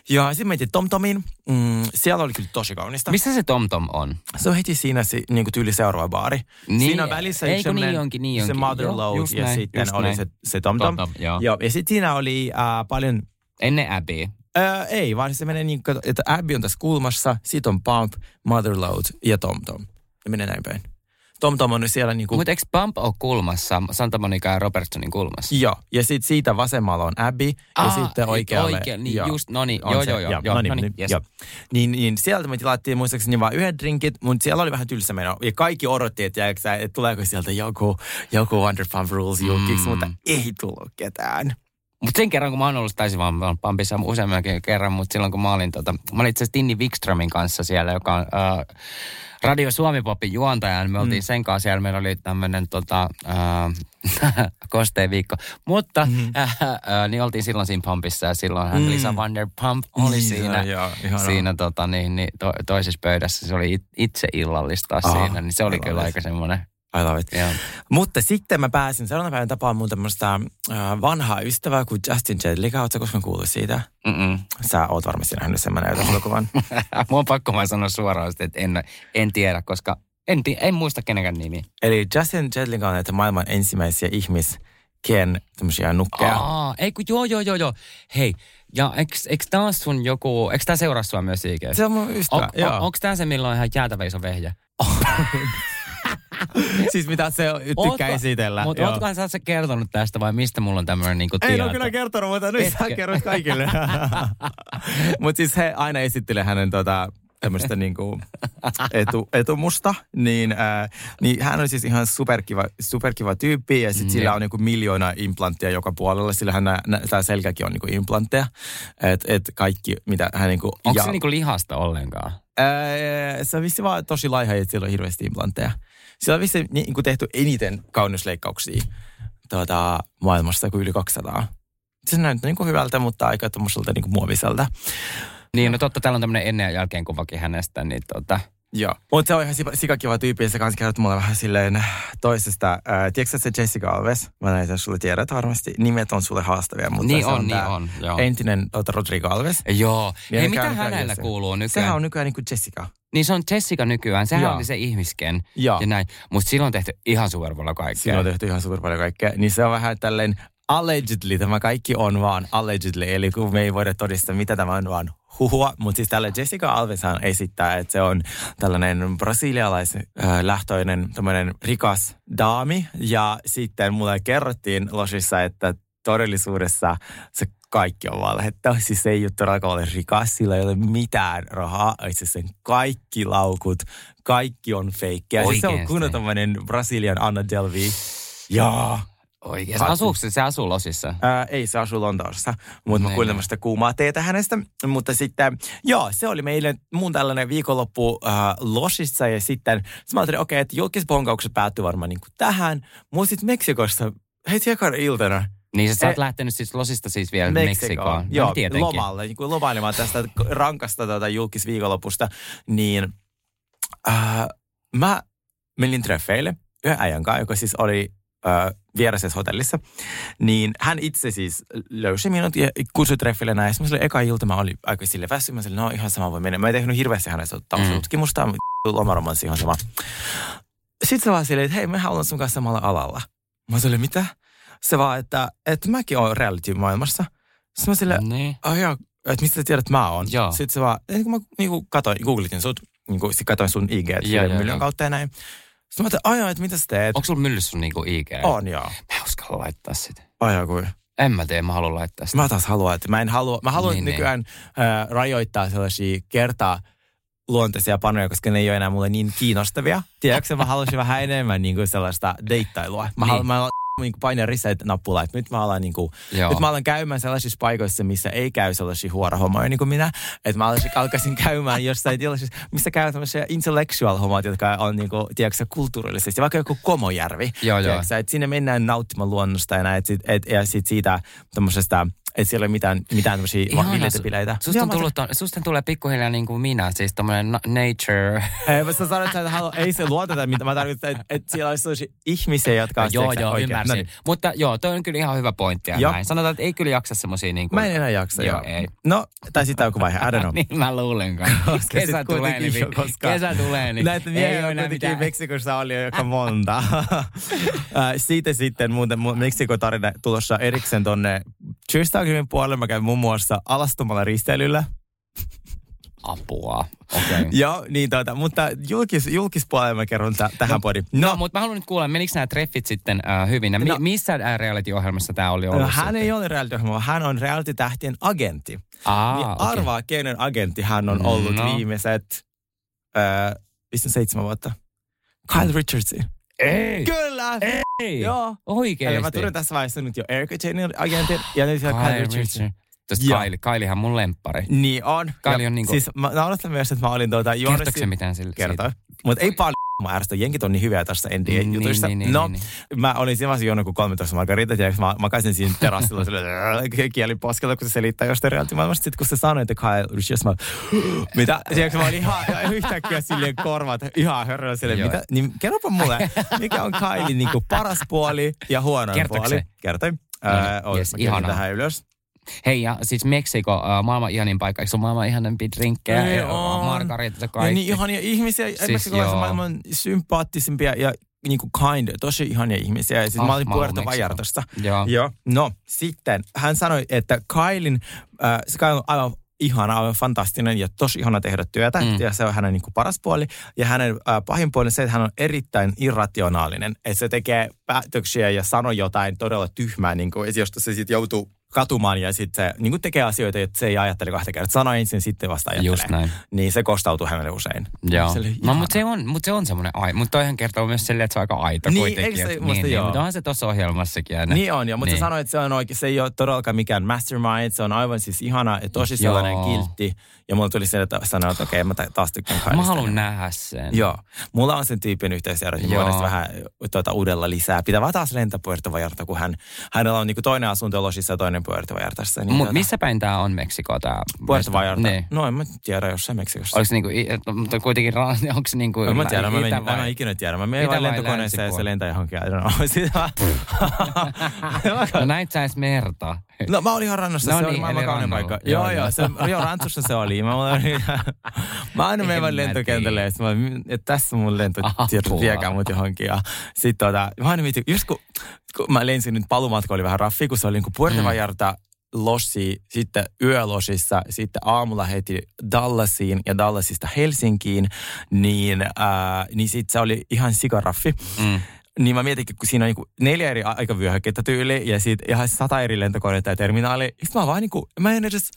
Ja sitten mentiin TomTomiin. Mm, siellä oli kyllä tosi kaunista. Missä se TomTom on? Se on heti siinä si, niin kuin tyyli seuraava baari. Niin, siinä on välissä eikö yksi niin onkin, niin se onkin. Mother Joo, Load just ja näin, sitten oli näin. se, se TomTom. TomTom, joo. joo. Ja sitten siinä oli äh, paljon... Ennen Abbey. Äh, ei, vaan se menee niin kuin, että Abby on tässä kulmassa, sit on Pump, Mother Load ja TomTom. Ne menee näin päin. TomTom on nyt siellä niin kuin... Mutta eikö Pump ole kulmassa, Santa Monica ja Robertsonin kulmassa? Joo, ja sitten siitä vasemmalla on Abby, ja Aa, sitten et oikealle... oikein, niin joo, just, no niin, joo, se, joo, joo, joo, no niin, no niin, niin, yes. joo. Niin, niin sieltä me tilattiin muistaakseni vain yhdet drinkit, mutta siellä oli vähän tylsä meno. Ja kaikki odotti, että, että tuleeko sieltä joku, joku Wonderpump Rules julkiksi, Mm. mutta ei tullut ketään. Mutta sen kerran, kun mä oon ollut, taisin vaan Pampissa useammankin kerran, mutta silloin kun mä olin, tota, mä olin itse asiassa Tinni Wikströmin kanssa siellä, joka on äh, Radio Suomi Popin juontaja, niin me oltiin Mm. sen kanssa siellä, meillä oli tämmöinen tota, äh, [LAUGHS] kosteen viikko. Mutta mm-hmm. [LAUGHS] äh, äh, niin oltiin silloin siinä Pampissa ja silloin hän Mm. Lisa Vanderpump oli Niin, siinä, joo, siinä tota, niin, niin, to, toisessa pöydässä. Se oli it, itse illallista Ah, siinä, niin se oli kyllä aika semmoinen. I love it. Joo. Mutta sitten mä pääsin seuraavana päivänä tapaamaan mun tämmöistä äh, vanhaa ystävää kuin Justin Jedlicka. Oletko koskaan kuullut siitä? Mm-mm. Sä oot varmasti nähnyt sen, mä näytän sulle [LAUGHS] kuvan. Mun on pakko vaan sanoa suoraan, että en, en tiedä, koska en, en muista kenenkään nimi. Eli Justin Jedlicka on näitä maailman ensimmäisiä ihmisken tämmöisiä nukkeja. Aa, ei kun joo, joo, joo, joo. Hei, ja eks, eks tää on sun joku, eks tää seuraa sua myös IG? Se on mun ystävä, joo. on, onks tää se, milloin on ihan jäätävä iso vehjä? [LAUGHS] [LAUGHS] siis mitä se tykkää esitellä. Mutta ootkohan sä se kertonut tästä vai mistä mulla on tämmöinen niinku tieto? ole kyllä kertonut, mutta nyt sä kerrot kaikille. [LAUGHS] mutta siis he aina esittelee hänen tota, tämmöistä niinku [LAUGHS] etu, etumusta, niin, äh, niin hän on siis ihan superkiva, superkiva tyyppi ja sitten Mm, sillä on niinku miljoona implanttia joka puolella, sillä hän tämä selkäkin on niinku implantteja, että et kaikki mitä hän niinku... Onko ja- se niinku lihasta ollenkaan? Ää, se on vissi vaan tosi laiha, että sillä on hirveästi implantteja. Sillä on vissi niin kuin tehty eniten kauneusleikkauksia tuota, maailmassa kuin yli 200. Se näyttää niin kuin hyvältä, mutta aika tuommoiselta niin kuin muoviselta. Niin, no totta, täällä on tämmöinen ennen ja jälkeen kuvakin hänestä, niin tota... Joo. Mutta se on ihan sikakiva tyyppi ja se kanssa kertoo mulle vähän silleen toisesta. Ää, tiedätkö se Jessica Alves? Mä näin sen sulle tiedät varmasti. Nimet on sulle haastavia, mutta Niin se on, tää niin on, joo. Entinen ota, Rodrigo Alves. Joo. Niin Hei, mitä hänellä kuuluu nykyään? Sehän on nykyään niin kuin Jessica. Niin se on Jessica nykyään, sehän Joo. oli se ihmisken Joo. ja näin. Mutta silloin on tehty ihan super paljon kaikkea. Siinä on tehty ihan super paljon kaikkea. Niin se on vähän tälleen allegedly, tämä kaikki on vaan allegedly, eli kun me ei voida todistaa, mitä tämä on vaan huhua. Mutta siis tällä Jessica Alveshan esittää, että se on tällainen brasilialaislähtöinen tämmöinen rikas daami. Ja sitten mulle kerrottiin losissa, että todellisuudessa se kaikki on valhetta. Siis se ei ole todellakaan ole rikas, sillä ei ole mitään rahaa. Itse asiassa sen kaikki laukut, kaikki on feikkejä. Siis se on kunnon tämmöinen Brasilian Anna Delvey. Jaa. Oikein. Se asuu, se, se asuu Losissa. Ää, ei, se asuu Lontoossa, mutta mä kuulin tämmöistä kuumaa teetä hänestä. Mutta sitten, joo, se oli meille mun tällainen viikonloppu äh, Losissa ja sitten sit mä ajattelin, okei, okay, että julkisponkaukset päättyy varmaan niin kuin tähän. Mutta sitten Meksikossa heti ekana iltana Niin sä oot Eh, lähtenyt siis Losista siis vielä Meksikoon. Joo, no, tietenkin. lomalle, niin kuin lomailemaan tästä rankasta tuota, julkisviikonlopusta. Niin äh, mä menin treffeille yhden äijän kanssa, joka siis oli äh, vierasessa hotellissa. Niin hän itse siis löysi minut ja kutsui treffille näin. Sitten eka ilta mä olin aika sille väsy. Mä sanoin, no ihan sama voi mennä. Mä en tehnyt hirveästi hänestä taustatutkimusta, mm. lomaromanssi ihan sama. Sitten se vaan silleen, että hei, mä olen sun kanssa samalla alalla. Mä sanoin, mitä? Se vaan, että, että mäkin olen reality-maailmassa. Sitten mä silleen, niin. jaa, että mistä sä tiedät, että mä oon? Joo. Sitten se vaan, niin kun mä niin kun katoin, googletin sut, niin kun sit katoin sun IG, myllyn joo. kautta ja näin. Sitten mä ajattelin, että mitä sä teet? Onko sulla myllyssä sun niinku IG? On, joo. Mä en uskalla laittaa sitä. Ai jaa, kuin. En mä tee, mä haluan laittaa sitä. Mä taas haluan, että mä en halua, mä haluan Niin, niin, nykyään äh, rajoittaa sellaisia kertaa luonteisia panoja, koska ne ei ole enää mulle niin kiinnostavia. Tiedätkö, mä haluaisin vähän enemmän niin kuin sellaista deittailua. Mä, Niin. haluan, mä niin painan reset-nappula, että nyt mä alan, niin kuin, Joo. nyt mä alan käymään sellaisissa paikoissa, missä ei käy sellaisia huorahommoja niin kuin minä. Että mä alaisin, alkaisin käymään jossain tilaisissa, missä käy tämmöisiä intellectual hommat, jotka on niin kuin, tiedätkö, kulttuurillisesti. Vaikka joku Komojärvi. Joo, tiedätkö, että sinne mennään nauttimaan luonnosta ja näin, et et, ja sit siitä tämmöisestä Että siellä ei ole mitään, mitään tämmöisiä su- bileitä. Susta, on mä tullut, on, susta tulee pikkuhiljaa niin kuin minä, siis tommonen na- nature. Ei, mutta sä sanoit, että halua, ei se luoteta, mitä mä tarkoitan, että, että siellä olisi sellaisia ihmisiä, jotka on joo, joo, oikein. ymmärsin. No niin. Mutta joo, toi on kyllä ihan hyvä pointti ja Joo. näin. Sanotaan, että ei kyllä jaksa semmosia niin kuin... Mä en enää jaksa, Joo, joo. ei. No, tai sitten joku vaihe, I don't know. [LAUGHS] niin mä luulenkaan. [LAUGHS] Koska Kesä sit tulee, niin, jo, koska kesä tulee, niin Näitä ei miehiä ole on enää kuitenkin mitään. Meksikossa oli jo aika monta. [LAUGHS] Siitä sitten muuten mun Meksiko-tarina tulossa erikseen tonne Cheerstagrimin puolelle. Mä kävin muun muassa alastomalla risteilyllä. Apua. Okay. [LAUGHS] Joo, niin tuota, mutta julkis, julkispuolella mä kerron tä, tähän no, podiin. No, no mutta mä haluan nyt kuulla, menikö nämä treffit sitten äh, hyvin? Ja mi- No. missä äh, reality-ohjelmassa tämä oli ollut? No, hän sitten? ei ole reality vaan hän on reality-tähtien agentti. Aa, niin okei. arvaa, kenen agentti hän on ollut No. viimeiset, äh, vissiin seitsemän vuotta. Kyle Richardson. Ei! Kyllä! Ei! Joo. Oikeesti? Eli mä tunnen tässä vaiheessa nyt jo Erica Janein agentin ja nyt vielä Kyle Richardson. Joo. Kylie. Kyliehän mun lemppari. Niin on. Kylie on niinku- Siis mä naurattan myös, että mä olin tuota juonut... Kertooko se mitään sille? Kertoo. Mutta ei paljon mä ärsytä. Jenkit on niin hyviä tässä NDA-jutuissa. Niin, niin, niin, no, niin, mä olin siinä vaiheessa juonut kuin 13 margaritat ja mä makasin siinä terassilla sille kieli poskella, kun se selittää jostain reality-maailmasta. Sitten kun se sanoi, että Kyle Richards, mä [GASPS] mitä? Tiedätkö, mä olin ihan yhtäkkiä silleen korvat ihan hörröllä silleen, mitä? Niin kerropa mulle, mikä on Kylie niin kuin paras puoli ja huonoin Kertoiko puoli? se? Kertoin. No, yes, ihanaa. tähän ylös. Hei, ja siis Meksiko, äh, maailman ihanin paikka. Eikö se ole maailman ihanempia drinkkejä? Ei Ja on. Margarita Ja kaikki. niin ihania ihmisiä, Siis meksikolaisia joo. maailman sympaattisimpia ja niin kuin kind, tosi ihania ihmisiä. Ja siis Ah, mä olin haluan Puerto Meksiko. Vallartasta. Joo. Joo. No, sitten hän sanoi, että Kailin, äh, se Kyle on aivan ihana, aivan fantastinen ja tosi ihana tehdä työtä. Mm. Ja se on hänen niin kuin paras puoli. Ja hänen äh, pahin puoli on se, että hän on erittäin irrationaalinen. Että se tekee päätöksiä ja sanoo jotain todella tyhmää, niin kuin, josta se sitten joutuu katumaan ja sitten se niin kuin tekee asioita, että se ei ajattele kahta kertaa. Sano ensin, sitten vasta ajattelee. Just näin. Niin se kostautuu hänelle usein. Joo. Se No, mutta se on, mut se on semmoinen ai. Mutta toihan kertoo myös silleen, että se on aika aito Niin, kuitenkin. se- että- musta niin, niin, joo. mutta onhan se tuossa ohjelmassakin aina. Niin on, jo, mutta Niin. niin. sä sanoit, että se, on oikein, se ei ole todellakaan mikään mastermind, se on aivan siis ihana ja tosi sellainen Joo. kiltti. Ja mulla tuli se, että sanoin, että okei, mä ta- taas tykkään Mä Kylesta haluan nähdä sen. Joo. Mulla on sen tyypin yhteisjärjestys, niin Joo. voidaan sitten vähän tuota, uudella lisää. Pitää vaan taas lentää Puerto Vallarta, kun hän, hänellä on niinku toinen asunto Losissa ja toinen Puerto Vallartassa. Niin Mut tuota, missä päin tää on Meksiko tää? Puerto Vallarta? Niin. No en mä tiedä, jossain Meksikossa. Oliko se niinku, mutta kuitenkin, [LAUGHS] onko se niinku... En mä tiedä, mä, menin, vai- mä en ikinä tiedä. Mä menen vai lentokoneeseen ja se lentää johonkin. [LAUGHS] No näit sä edes merta. No mä olin ihan rannassa, No se oli niin, maailman eli kaunein paikka. Joo, Joo, joo, se, joo, Rantsussa se oli. Mä, olin, [LAUGHS] mä aina menen vaan En mä lentokentälle, ja mä, että tässä mun Apua. viekää mut johonkin. Ja sit tota, mä aina mietin, just kun, kun mä lensin nyt palumatka oli vähän raffi, kun se oli niin kuin Puerto Mm. Vallarta, Lossi, sitten yölosissa, sitten aamulla heti Dallasiin ja Dallasista Helsinkiin, niin, ää, niin sitten se oli ihan sikaraffi. Mm. Niin mä mietin, kun siinä on niinku neljä eri aikavyöhykettä tyyli ja sitten ihan sata eri lentokoneita ja terminaali. Sitten mä vaan niinku, mä en edes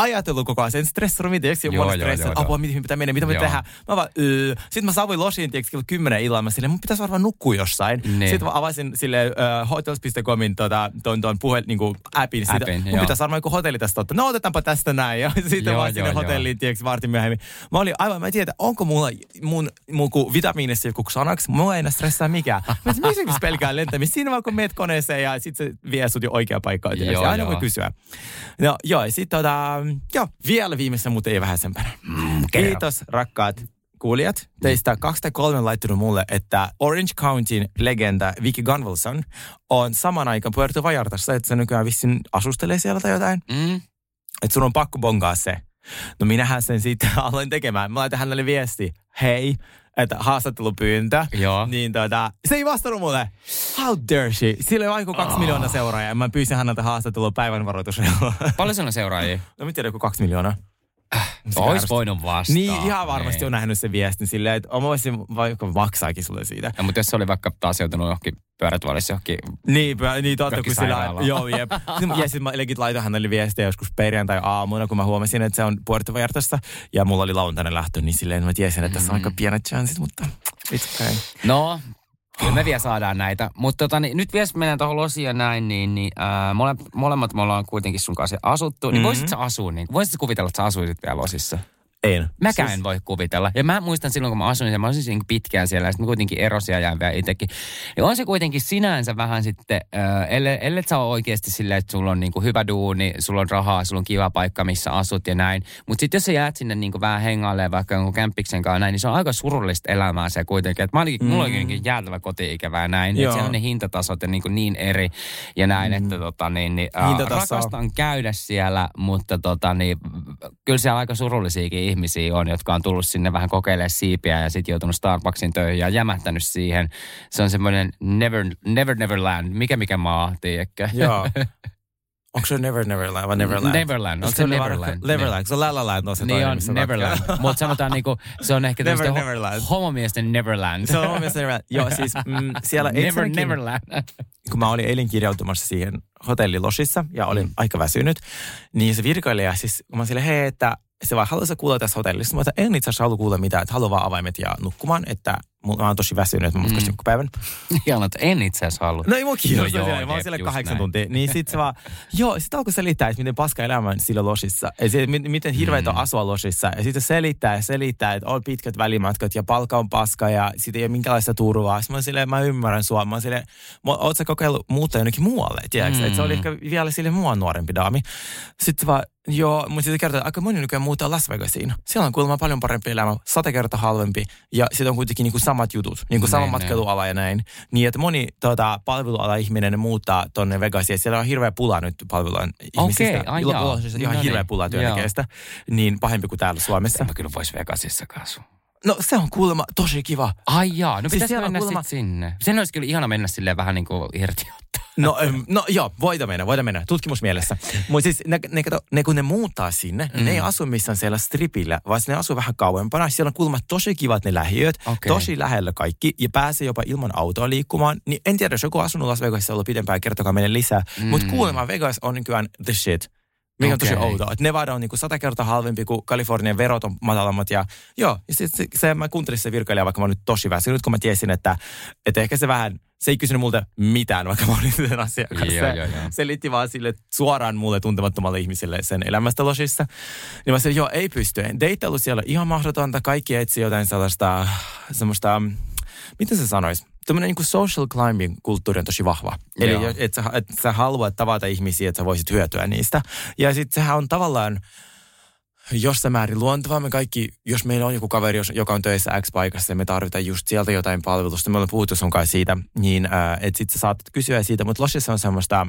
ajatellut koko ajan sen stressannut mitään. Joo, joo, stressi, joo, apua, mihin pitää mennä, mitä me tehdään. Mä vaan, öö. Sitten mä saavuin losiin, tiedätkö, kello 10 illalla. Mä silleen, mun pitäisi varmaan nukkua jossain. Niin. Sitten mä avasin sille uh, hotels.comin tota, ton, ton puhe, niinku appin. Siitä, Appin, mun joo. pitäisi varmaan joku hotelli tästä ottaa. No otetaanpa tästä näin. Ja [LAUGHS] sitten Joo, vaan sinne joo. hotelliin, tiedätkö, vartin myöhemmin. Mä olin aivan, mä en tiedä, onko mulla mun, mun kun vitamiinissa joku sanaksi. Mulla ei enää stressaa mikään. Mä sanoin, miksi pelkään lentämistä? Siinä vaan kun meet koneeseen ja sitten se vie sut jo oikeaan paikkaan. aina voi kysyä. No joo, sitten tota, joo, vielä viimeisen, mutta ei vähäisempänä. kerro. Kiitos rakkaat kuulijat. Teistä kaksi tai kolme on laittanut mulle, että Orange Countyn legenda Vicky Gunvalson on saman aikaan Puerto Vallartassa, että se nykyään vissin asustelee siellä tai jotain. Mm. Että sun on pakko bongaa se. No minähän sen sitten [LAUGHS] aloin tekemään. Mä laitan hänelle viesti, hei, että haastattelupyyntö. Joo. Niin tota, se ei vastannut mulle. How dare she? Sillä oli vaikka kaksi Oh. miljoonaa seuraajaa ja mä pyysin häneltä haastattelua päivän. Paljon on seuraajia? no mä tiedän, joku kaksi miljoonaa. Se Ois voinut vastaa. Niin, ihan varmasti Niin. on nähnyt sen viestin silleen, että mä voisin vaikka maksaakin sulle siitä. Ja, mutta jos se oli vaikka taas joutunut johonkin pyörätuolissa johonkin... Niin, pä- niin totta, kun sillä... Joo, jep. [LAUGHS] ja sitten mä legit laitoin hänelle viestiä joskus perjantai-aamuna, kun mä huomasin, että se on Puerto. Ja mulla oli lauantaina lähtö, niin silleen mä tiesin, että tässä on aika pienet chanssit, mutta it's okay. No, kyllä me vielä saadaan näitä. Mutta tota, niin, nyt vielä mennään tuohon Losiin ja näin, niin, niin ää, mole, molemmat me ollaan kuitenkin sun kanssa asuttu. Niin Mhm. voisit sä asua, niin voisit sä kuvitella, että sä asuisit vielä Losissa? En. Mäkään siis... en voi kuvitella. Ja mä muistan silloin, kun mä asuin siellä, mä asuin siinä pitkään siellä, ja sitten mä kuitenkin erosin ja jäin vielä itsekin. Ja on se kuitenkin sinänsä vähän sitten, äh, ellei, ellei sä ole oikeasti silleen, että sulla on niinku hyvä duuni, sulla on rahaa, sulla on kiva paikka, missä asut ja näin. Mutta sitten jos sä jäät sinne niinku vähän hengalle vaikka jonkun kämppiksen kanssa näin, niin se on aika surullista elämää se kuitenkin. Et mä olikin, mm. mulla oli jäätävä koti-ikävä ja näin. Että siellä on ne hintatasot ja niinku niin eri ja näin, mm. että tota, niin, niin, äh, rakastan käydä siellä, mutta tota, niin, kyllä siellä aika surullisiakin ihmisiä on, jotka on tullut sinne vähän kokeilemaan siipiä ja sitten joutunut Starbucksin töihin ja jämähtänyt siihen. Se on semmoinen never, never, neverland, mikä mikä maa, tiedätkö? Joo. Onko se Never Neverland vai Neverland? Neverland. Onko se, se Neverland? Neverland. Se on La La Land on se Niin on Neverland. Mutta sanotaan niinku, se on ehkä Never tämmöistä Neverland. ho- homomiesten Neverland. Se on homomiesten Neverland. Joo, siis mm, siellä Never Neverland. kun mä olin eilen kirjautumassa siihen hotellilosissa ja olin mm. aika väsynyt, niin se virkailija siis, kun mä sille, hei, että se vaan haluaisi kuulla tässä hotellissa. Sanoin, en itse asiassa halua kuulla mitään, että haluan vaan avaimet ja nukkumaan, että mä oon tosi väsynyt, mä matkasin mm. päivän. [LAUGHS] Ihan, että en itse asiassa halua. No ei mua kiinnosta No joo, siellä, mä oon siellä kahdeksan näin. tuntia. Niin sit se vaan, [LAUGHS] joo, sit alkoi selittää, että miten paska elämä on sillä losissa. Ja se, mi- miten hirveitä on asua losissa. Ja sitten selittää ja selittää, että on pitkät välimatkat ja palkka on paska ja siitä ei ole minkäänlaista turvaa. Sitten mä oon silleen, mä ymmärrän sua. Mä oon silleen, "Mo- oot sä kokeillut muuttaa jonnekin muualle, tiedätkö? Mm. Että se oli ehkä vielä sille mua nuorempi daami. Sitten vaan, joo, mutta sitten kertoo, että aika moni nykyään muuttaa Las Vegasiin. Siellä on kuulemma paljon parempi elämä, sata kertaa halvempi ja sitten on kuitenkin niinku samat jutut, niinku sama Niin, matkailuala ja näin. Niin, että moni tota, palveluala ihminen muuttaa tonne Vegasiin. Siellä on hirveä pula nyt palvelualan ihmisistä. Okei, siis ihan No hirveä niin, pula joo. työntekijöistä. Niin pahempi kuin täällä Suomessa. Mä kyllä vois Vegasissakaan asua. No se on kuulemma tosi kiva. Ai jaa, no Siis pitäisi mennä kuulemma- sit sinne. Sen olisi kyllä ihana mennä silleen vähän niin kuin irti No, no joo, voita mennä, voita mennä, tutkimusmielessä. [LAUGHS] Mutta siis ne, ne, kato, ne, kun ne muuttaa sinne, mm. ne ei asu missään siellä stripillä, vaan ne asuu vähän kauempana. Siellä on kuulemma tosi kivat ne lähiöt, Okei. tosi lähellä kaikki, ja pääsee jopa ilman autoa liikkumaan. Niin en tiedä, jos joku asunut Las Vegasissa ollut pidempään, kertokaa meille lisää. Mm. Mutta kuulemma Vegas on nykyään the shit. Mikä on tosi outoa. Että Nevada on niinku sata kertaa halvempi kuin Kalifornian verot on matalammat. Ja joo, ja sit se, se, mä kuuntelin se virkailija, vaikka mä oon nyt tosi väsynyt, kun mä tiesin, että, että ehkä se vähän, se ei kysynyt multa mitään, vaikka mä olin sen asian kanssa. Joo, Se joo, joo. selitti vaan sille suoraan mulle tuntemattomalle ihmiselle sen elämästä losissa. Niin mä sanoin, joo, ei pysty. Deittailu siellä on ihan mahdotonta. Kaikki etsii jotain sellaista, semmoista, miten se sanoisi? Tämmöinen niin social climbing kulttuuri on tosi vahva. Eli Joo. että sä, et sä haluat tavata ihmisiä, että sä voisit hyötyä niistä. Ja sitten sehän on tavallaan jossain määrin luontevaa. Me kaikki, jos meillä on joku kaveri, joka on töissä X-paikassa ja me tarvitaan just sieltä jotain palvelusta, me ollaan puhuttu sun kanssa siitä, niin äh, että sitten sä saatat kysyä siitä, mutta Losissa on semmoista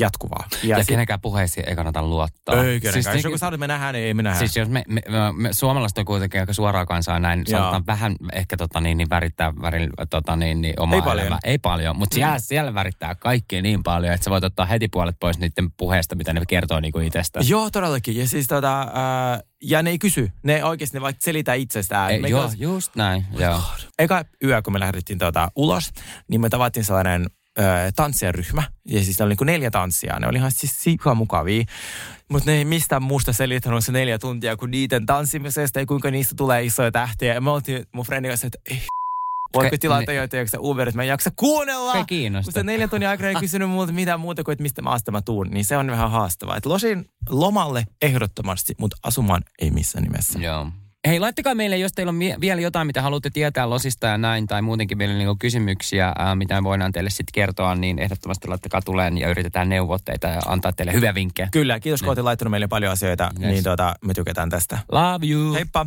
jatkuvaa. Ja, ja sit- kenenkään puheisiin ei kannata luottaa. ei kenenkään. Siis, jos niinku- joku sanoo, että me nähdään, niin ei me nähdä. Siis jos me, me, me, me suomalaiset on kuitenkin aika suoraa kansaa näin, Joo. sanotaan vähän ehkä tota niin, niin värittää värin, tota niin, niin omaa Ei paljon. elämää. Ei paljon, mutta siellä, siellä värittää kaikki niin paljon, että sä voit ottaa heti puolet pois niiden puheesta, mitä ne kertoo niin kuin itsestä. Joo, todellakin. Ja siis tota, äh, ja ne ei kysy. Ne oikeasti ne vaikka selitä itsestään. Ei, joo, kanssa- just näin. Joo. eka yö, kun me lähdettiin tuota, ulos, niin me tavattiin sellainen ö, tanssijaryhmä. Ja siis ne oli niin neljä tanssia. Ne oli ihan siis sikaa mukavia. Mutta ne ei mistään muusta selittänyt se neljä tuntia kuin niiden tanssimisesta ja kuinka niistä tulee isoja tähtiä. Ja me oltiin mun friendin kanssa, että ei, voiko ne- joita, Uberit, mä en jaksa kuunnella. Ei kiinnosta. Kun se neljän tunnin aikana ei kysynyt muuta mitään muuta kuin, että mistä maasta mä tuun, niin se on vähän haastavaa. Et losin lomalle ehdottomasti, mutta asumaan ei missään nimessä. Joo. Hei, laittakaa meille, jos teillä on mie- vielä jotain, mitä haluatte tietää losista ja näin, tai muutenkin vielä niinku kysymyksiä, ää, mitä me voidaan teille sitten kertoa, niin ehdottomasti laittakaa tuleen ja yritetään neuvotteita ja antaa teille hyviä vinkkejä. Kyllä, kiitos kun olette laittanut meille paljon asioita, Yes. niin tuota, me tykätään tästä. Love you. Heippa!